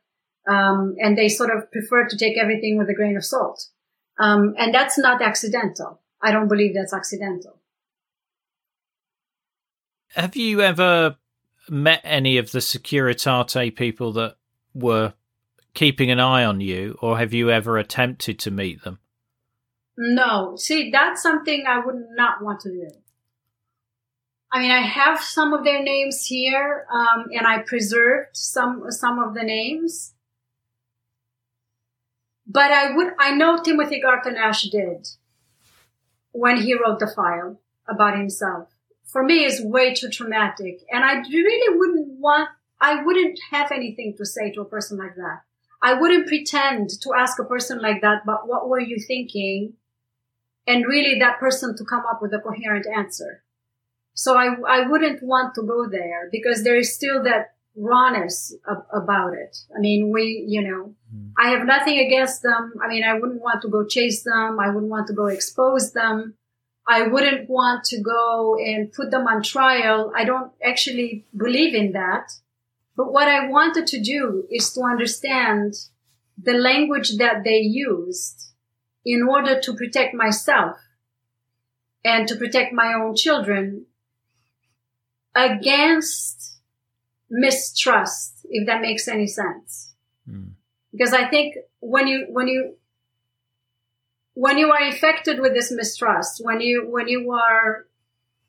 Um, and they sort of prefer to take everything with a grain of salt. Um, and that's not accidental. I don't believe that's accidental. Have you ever met any of the Securitate people that were keeping an eye on you, or have you ever attempted to meet them? No. See, that's something I would not want to do. I mean, I have some of their names here, um, and I preserved some some of the names. But I would, I know Timothy Garton Ash did when he wrote the file about himself. For me, is way too traumatic, and I really wouldn't want. I wouldn't have anything to say to a person like that. I wouldn't pretend to ask a person like that, but what were you thinking? And really that person to come up with a coherent answer. So I, I wouldn't want to go there because there is still that rawness of, about it. I mean, we, you know, mm. I have nothing against them. I mean, I wouldn't want to go chase them. I wouldn't want to go expose them. I wouldn't want to go and put them on trial. I don't actually believe in that. But what I wanted to do is to understand the language that they used in order to protect myself and to protect my own children against mistrust, if that makes any sense. Mm. Because I think when you, when you, when you are infected with this mistrust, when you, when you are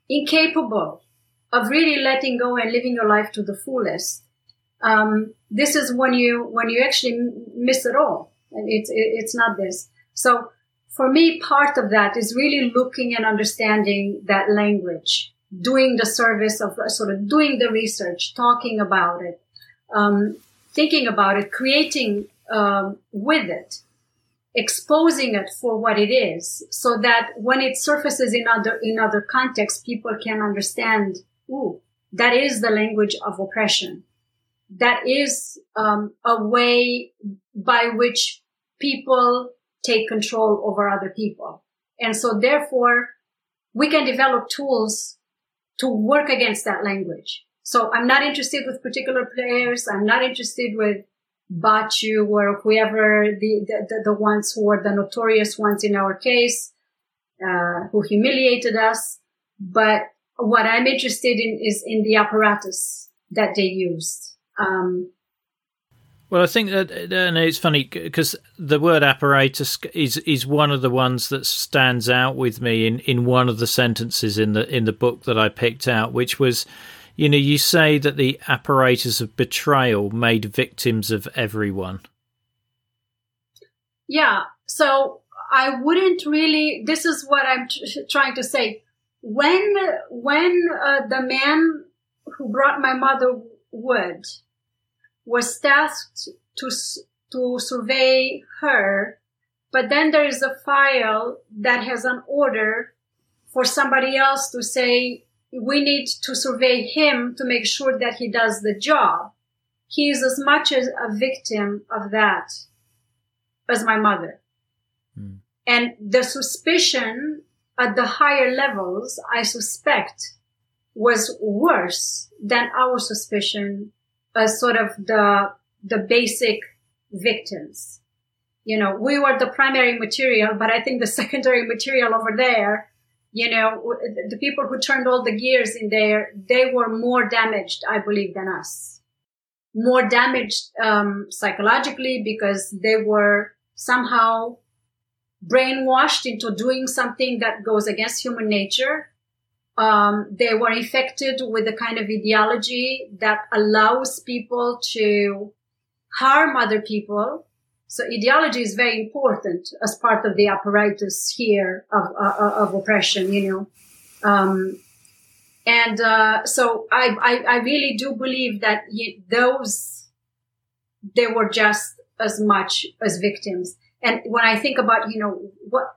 incapable of really letting go and living your life to the fullest, um, this is when you, when you actually miss it all. And it's, it's not this. So for me, part of that is really looking and understanding that language doing the service of sort of doing the research, talking about it, um, thinking about it, creating um, with it, exposing it for what it is, so that when it surfaces in other in other contexts, people can understand. Ooh, that is the language of oppression. That is um, a way by which people take control over other people, and so therefore we can develop tools to work against that language. So I'm not interested with particular players. I'm not interested with Baciu or whoever the, the, the ones who were the notorious ones in our case, uh, who humiliated us. But what I'm interested in is in the apparatus that they used. Um, well, I think that and it's funny because the word apparatus is is one of the ones that stands out with me in, in one of the sentences in the in the book that I picked out, which was, you know, you say that the apparatus of betrayal made victims of everyone. Yeah, so I wouldn't really. This is what I'm t- trying to say. When when uh, the man who brought my mother wood was tasked to, to survey her, but then there is a file that has an order for somebody else to say, we need to survey him to make sure that he does the job. He is as much as a victim of that as my mother. Mm. And the suspicion at the higher levels, I suspect, was worse than our suspicion as sort of the, the basic victims. You know, we were the primary material, but I think the <laughs> secondary material over there, you know, the people who turned all the gears in there, they were more damaged, I believe, than us. More damaged, um, psychologically because they were somehow brainwashed into doing something that goes against human nature. Um, they were infected with a kind of ideology that allows people to harm other people. So ideology is very important as part of the apparatus here of, uh, uh of oppression, you know. Um, and uh, so I, I, I, really do believe that those, they were just as much as victims. And when I think about, you know, what,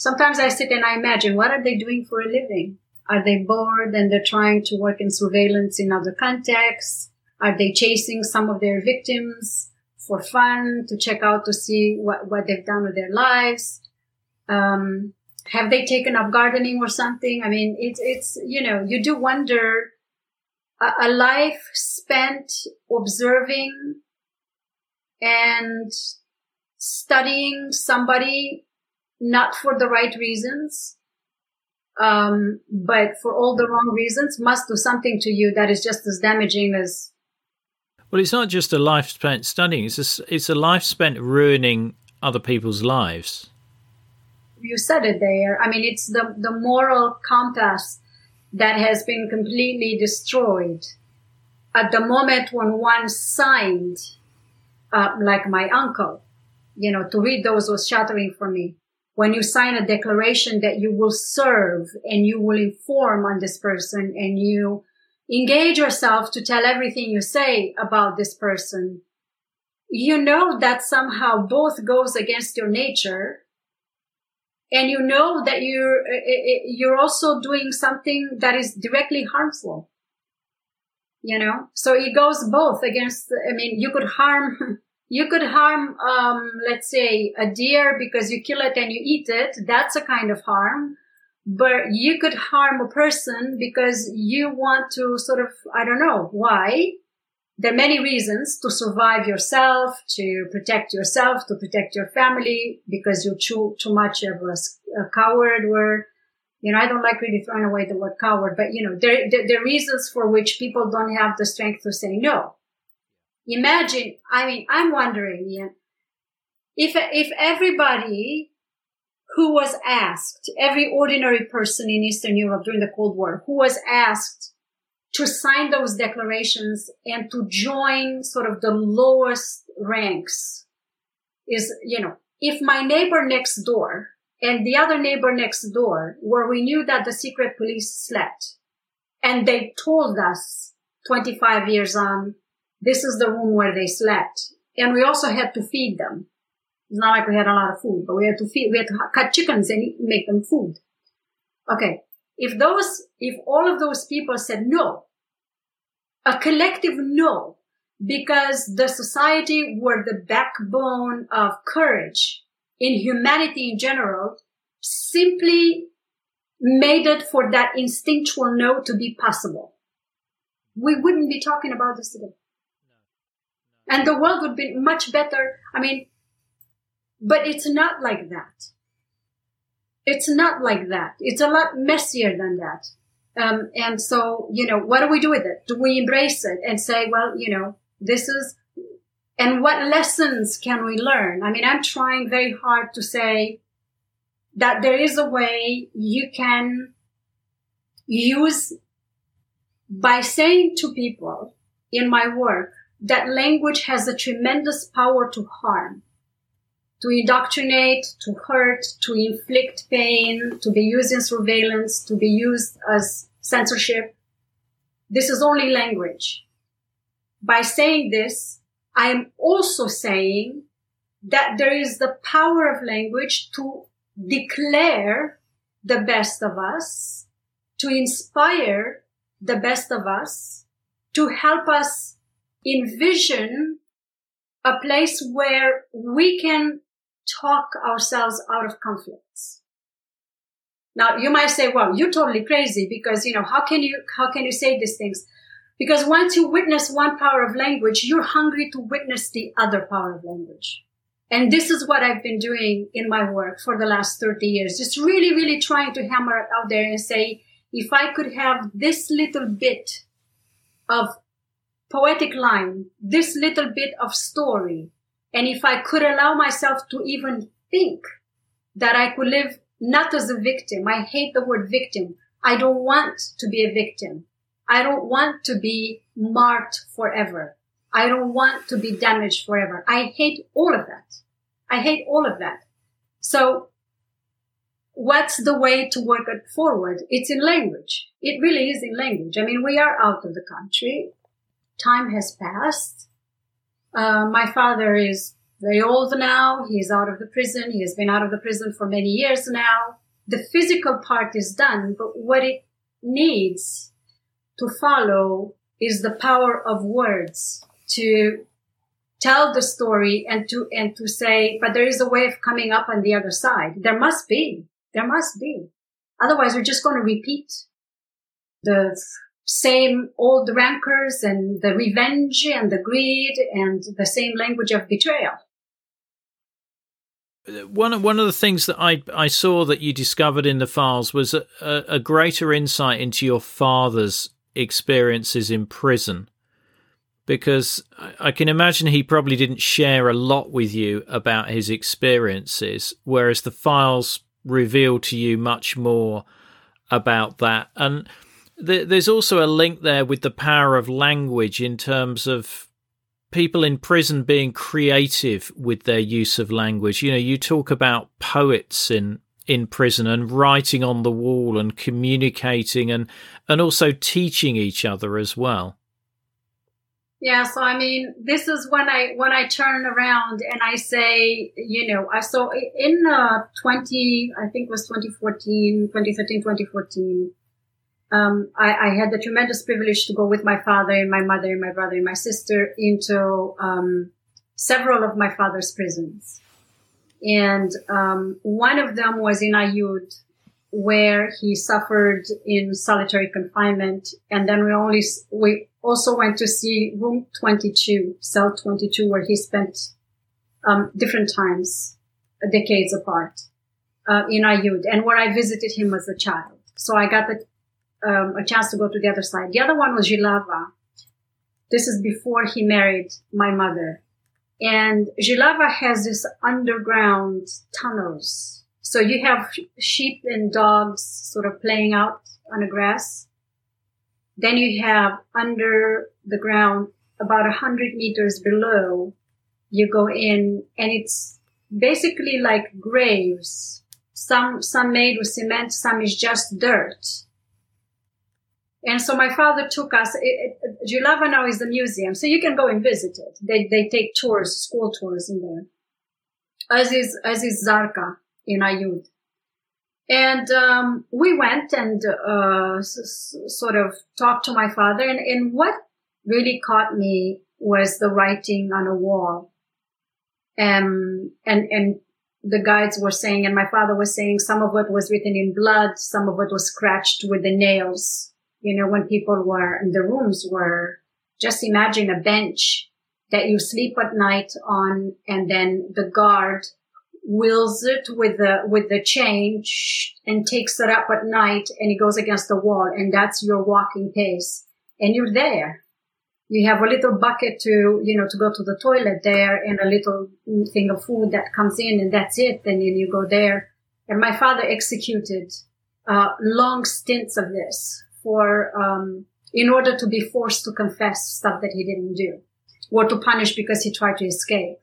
sometimes I sit and I imagine, what are they doing for a living? Are they bored and they're trying to work in surveillance in other contexts? Are they chasing some of their victims for fun to check out to see what, what they've done with their lives? Um, have they taken up gardening or something? I mean, it's, it's, you know, you do wonder a, a life spent observing and studying somebody not for the right reasons, um, but for all the wrong reasons must do something to you that is just as damaging as. Well, it's not just a life spent studying; it's a, it's a life spent ruining other people's lives. You said it there. I mean, it's the the moral compass that has been completely destroyed at the moment when one signed, uh, like my uncle, you know, to read those was shattering for me. When you sign a declaration that you will serve and you will inform on this person and you engage yourself to tell everything you say about this person, you know that somehow both goes against your nature. And you know that you're eh, eh, eh, you're also doing something that is directly harmful. You know? So it goes both against i mean you could harm <laughs> you could harm, um, let's say a deer because you kill it and you eat it. That's a kind of harm. But you could harm a person because you want to sort of, I don't know why. There are many reasons to survive yourself, to protect yourself, to protect your family because you're too, too much of a, a coward or, you know, I don't like really throwing away the word coward, but you know, there, there, there are reasons for which people don't have the strength to say no Imagine, I mean, I'm wondering, if, if everybody who was asked, every ordinary person in Eastern Europe during the Cold War, who was asked to sign those declarations and to join sort of the lowest ranks is, you know, if my neighbor next door and the other neighbor next door, where we knew that the secret police slept, and they told us 25 years on this is the room where they slept. And we also had to feed them. It's not like we had a lot of food, but we had to feed, we had to cut chickens and make them food. Okay. If those, if all of those people said no, a collective no, because the society were the backbone of courage in humanity in general, simply made it for that instinctual no to be possible. We wouldn't be talking about this today and the world would be much better. I mean, but it's not like that. It's not like that. It's a lot messier than that. Um, and so, you know, what do we do with it? Do we embrace it and say, well, you know, this is, and what lessons can we learn? I mean, I'm trying very hard to say that there is a way you can use by saying to people in my work, that language has a tremendous power to harm, to indoctrinate, to hurt, to inflict pain, to be used in surveillance, to be used as censorship. This is only language. By saying this, I am also saying that there is the power of language to declare the best of us, to inspire the best of us, to help us envision a place where we can talk ourselves out of conflicts. Now you might say, well, you're totally crazy because, you know, how can you, how can you say these things? Because once you witness one power of language, you're hungry to witness the other power of language. And this is what I've been doing in my work for the last 30 years. Just really, really trying to hammer it out there and say, if I could have this little bit of poetic line, this little bit of story, and if I could allow myself to even think that I could live not as a victim, I hate the word victim. I don't want to be a victim. I don't want to be marked forever. I don't want to be damaged forever. I hate all of that. I hate all of that. So what's the way to work it forward? It's in language. It really is in language. I mean, we are out of the country. Time has passed. Uh, my father is very old now. He's out of the prison. He has been out of the prison for many years now. The physical part is done, but what it needs to follow is the power of words to tell the story and to, and to say, but there is a way of coming up on the other side. There must be. There must be. Otherwise, we're just going to repeat the same old rancors and the revenge and the greed and the same language of betrayal. One one of the things that I I saw that you discovered in the files was a, a greater insight into your father's experiences in prison because I can imagine he probably didn't share a lot with you about his experiences, whereas the files reveal to you much more about that. And th- there's also a link there with the power of language in terms of people in prison being creative with their use of language. You know, you talk about poets in in prison and writing on the wall and communicating and and also teaching each other as well. Yeah, so I mean, this is when I when I turn around and I say, you know, I saw in uh, 20, I think it was 2014, 2013, 2014. Um, I, I, had the tremendous privilege to go with my father and my mother and my brother and my sister into um, several of my father's prisons, and um, one of them was in Aiud, where he suffered in solitary confinement. And then we only, we also went to see room 22, cell 22, where he spent, um, different times, decades apart, uh, in Aiud, and where I visited him as a child. So I got the, um, a chance to go to the other side. The other one was Jilava. This is before he married my mother. And Jilava has this underground tunnels so you have sheep and dogs sort of playing out on the grass. Then you have under the ground about a hundred meters below, you go in and it's basically like graves. Some, some made with cement, some is just dirt. And so my father took us, Jilava now is the museum, so you can go and visit it. They, they take tours, school tours in there. As is, as is Zarca in Aiud. And um, we went and uh, sort of talked to my father. And, and what really caught me was the writing on a wall. Um, and, and the guides were saying, and my father was saying, some of it was written in blood, some of it was scratched with the nails. You know, when people were in the rooms were just imagine a bench that you sleep at night on, and then the guard wheels it with the with the chain and takes it up at night and it goes against the wall and that's your walking pace. And you're there. You have a little bucket to you know to go to the toilet there and a little thing of food that comes in and that's it. And then you go there. And my father executed uh, long stints of this for um, in order to be forced to confess stuff that he didn't do or to punish because he tried to escape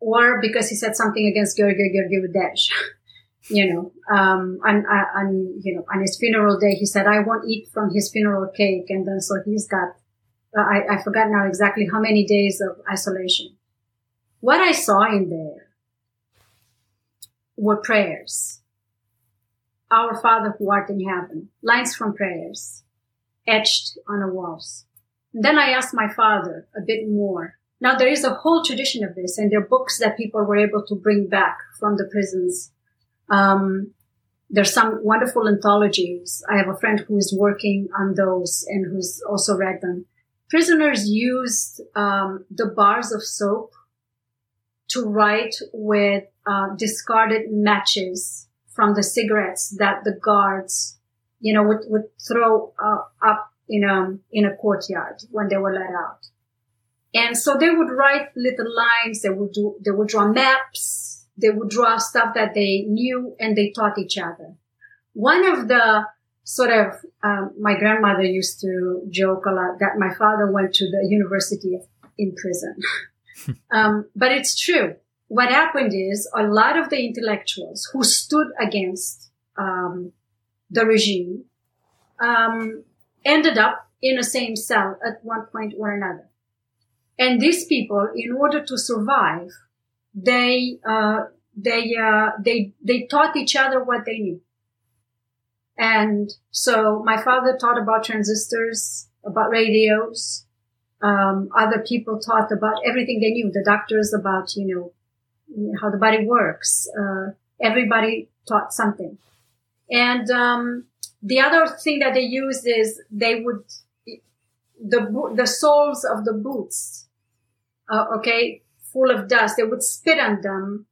or because he said something against Gheorghe Gheorghiu <laughs> you know, um, on, you know, on his funeral day, he said, I won't eat from his funeral cake. And then so he's got, uh, I, I forgot now exactly how many days of isolation. What I saw in there were prayers. Our Father who art in heaven, lines from prayers etched on the walls. And then I asked my father a bit more Now there is a whole tradition of this, and there are books that people were able to bring back from the prisons. Um, there's some wonderful anthologies. I have a friend who is working on those and who's also read them. Prisoners used um, the bars of soap to write with uh, discarded matches from the cigarettes that the guards, you know, would, would throw uh, up in a in a courtyard when they were let out. And so they would write little lines. They would do. They would draw maps they would draw stuff that they knew and they taught each other. One of the sort of, um, my grandmother used to joke a lot that my father went to the university in prison. <laughs> um, but it's true. What happened is a lot of the intellectuals who stood against um, the regime um, ended up in the same cell at one point or another. And these people, in order to survive, they uh, they uh, they they taught each other what they knew. And so my father taught about transistors, about radios. Um, other people taught about everything they knew. The doctors about you know how the body works. Uh, everybody taught something. And um, the other thing that they used is they would the the soles of the boots, uh, okay, full of dust. They would spit on them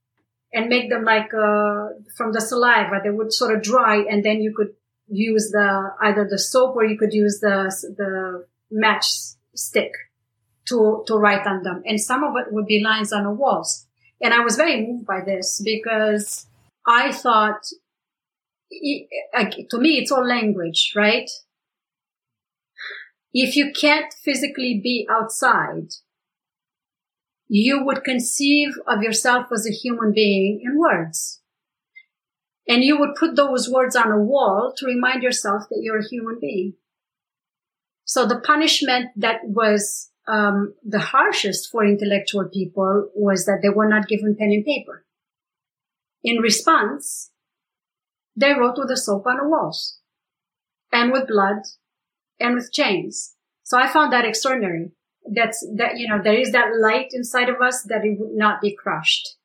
and make them like uh, from the saliva. They would sort of dry, and then you could use the either the soap or you could use the the match stick to to write on them. And some of it would be lines on the walls. And I was very moved by this because I thought, to me, it's all language, right? If you can't physically be outside, you would conceive of yourself as a human being in words. And you would put those words on a wall to remind yourself that you're a human being. So the punishment that was um, the harshest for intellectual people was that they were not given pen and paper. In response, they wrote with a soap on the walls and with blood and with chains. So I found that extraordinary that's that you know there is that light inside of us that it would not be crushed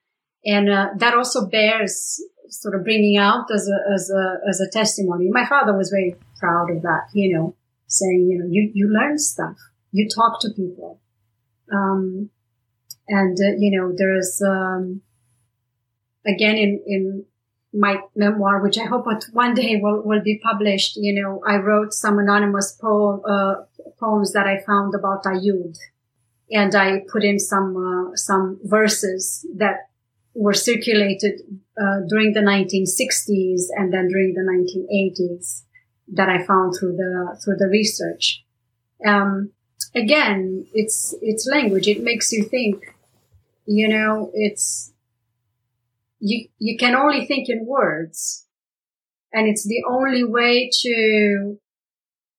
and uh, that also bears sort of bringing out as a as a as a testimony my father was very proud of that you know saying you know you you learn stuff you talk to people um, and uh, you know there's um, again in in my memoir, which I hope one day will, will be published. You know, I wrote some anonymous poem, uh, poems that I found about Aiud. And I put in some, uh, some verses that were circulated, uh, during the 1960s and then during the 1980s that I found through the, through the research. Um, again, it's, it's language. It makes you think, you know, it's, you, you can only think in words. And it's the only way to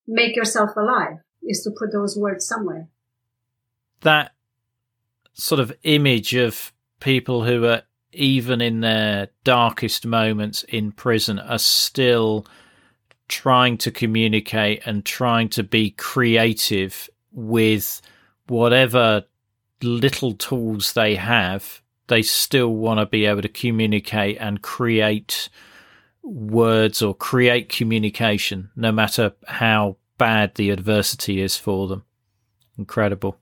make yourself alive is to put those words somewhere. That sort of image of people who are even in their darkest moments in prison are still trying to communicate and trying to be creative with whatever little tools they have they still want to be able to communicate and create words or create communication, no matter how bad the adversity is for them. Incredible.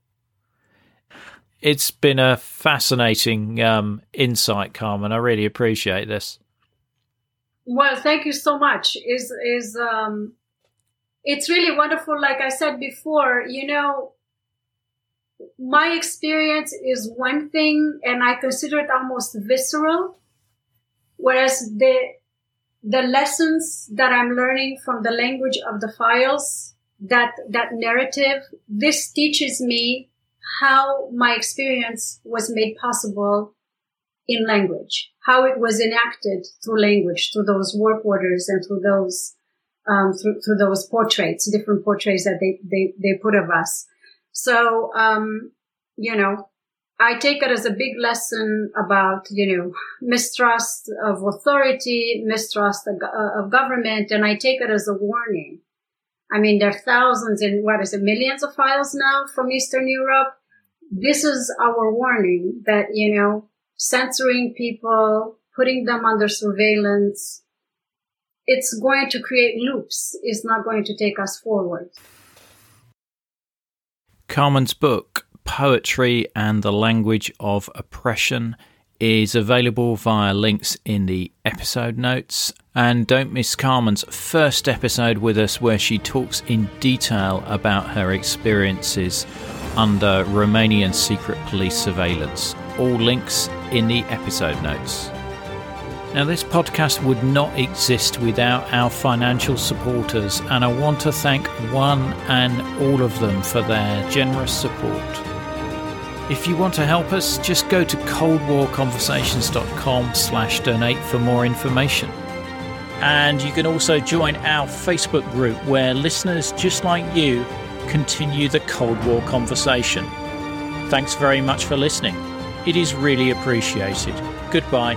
It's been a fascinating um, insight, Carmen. I really appreciate this. Well, thank you so much. Is is um, it's really wonderful. Like I said before, you know, my experience is one thing and I consider it almost visceral. Whereas the, the lessons that I'm learning from the language of the files, that, that narrative, this teaches me how my experience was made possible in language, how it was enacted through language, through those work orders and through those, um, through, through those portraits, different portraits that they, they, they put of us. So, um, you know, I take it as a big lesson about, you know, mistrust of authority, mistrust of, uh, of government, and I take it as a warning. I mean, there are thousands and what is it, millions of files now from Eastern Europe this is our warning that, you know, censoring people, putting them under surveillance, it's going to create loops. It's not going to take us forward. Carmen's book, Poetry and the Language of Oppression, is available via links in the episode notes. And don't miss Carmen's first episode with us, where she talks in detail about her experiences under Romanian secret police surveillance. All links in the episode notes. Now, this podcast would not exist without our financial supporters, and I want to thank one and all of them for their generous support. If you want to help us, just go to coldwarconversations.com slash donate for more information. And you can also join our Facebook group where listeners just like you continue the Cold War conversation. Thanks very much for listening. It is really appreciated. Goodbye.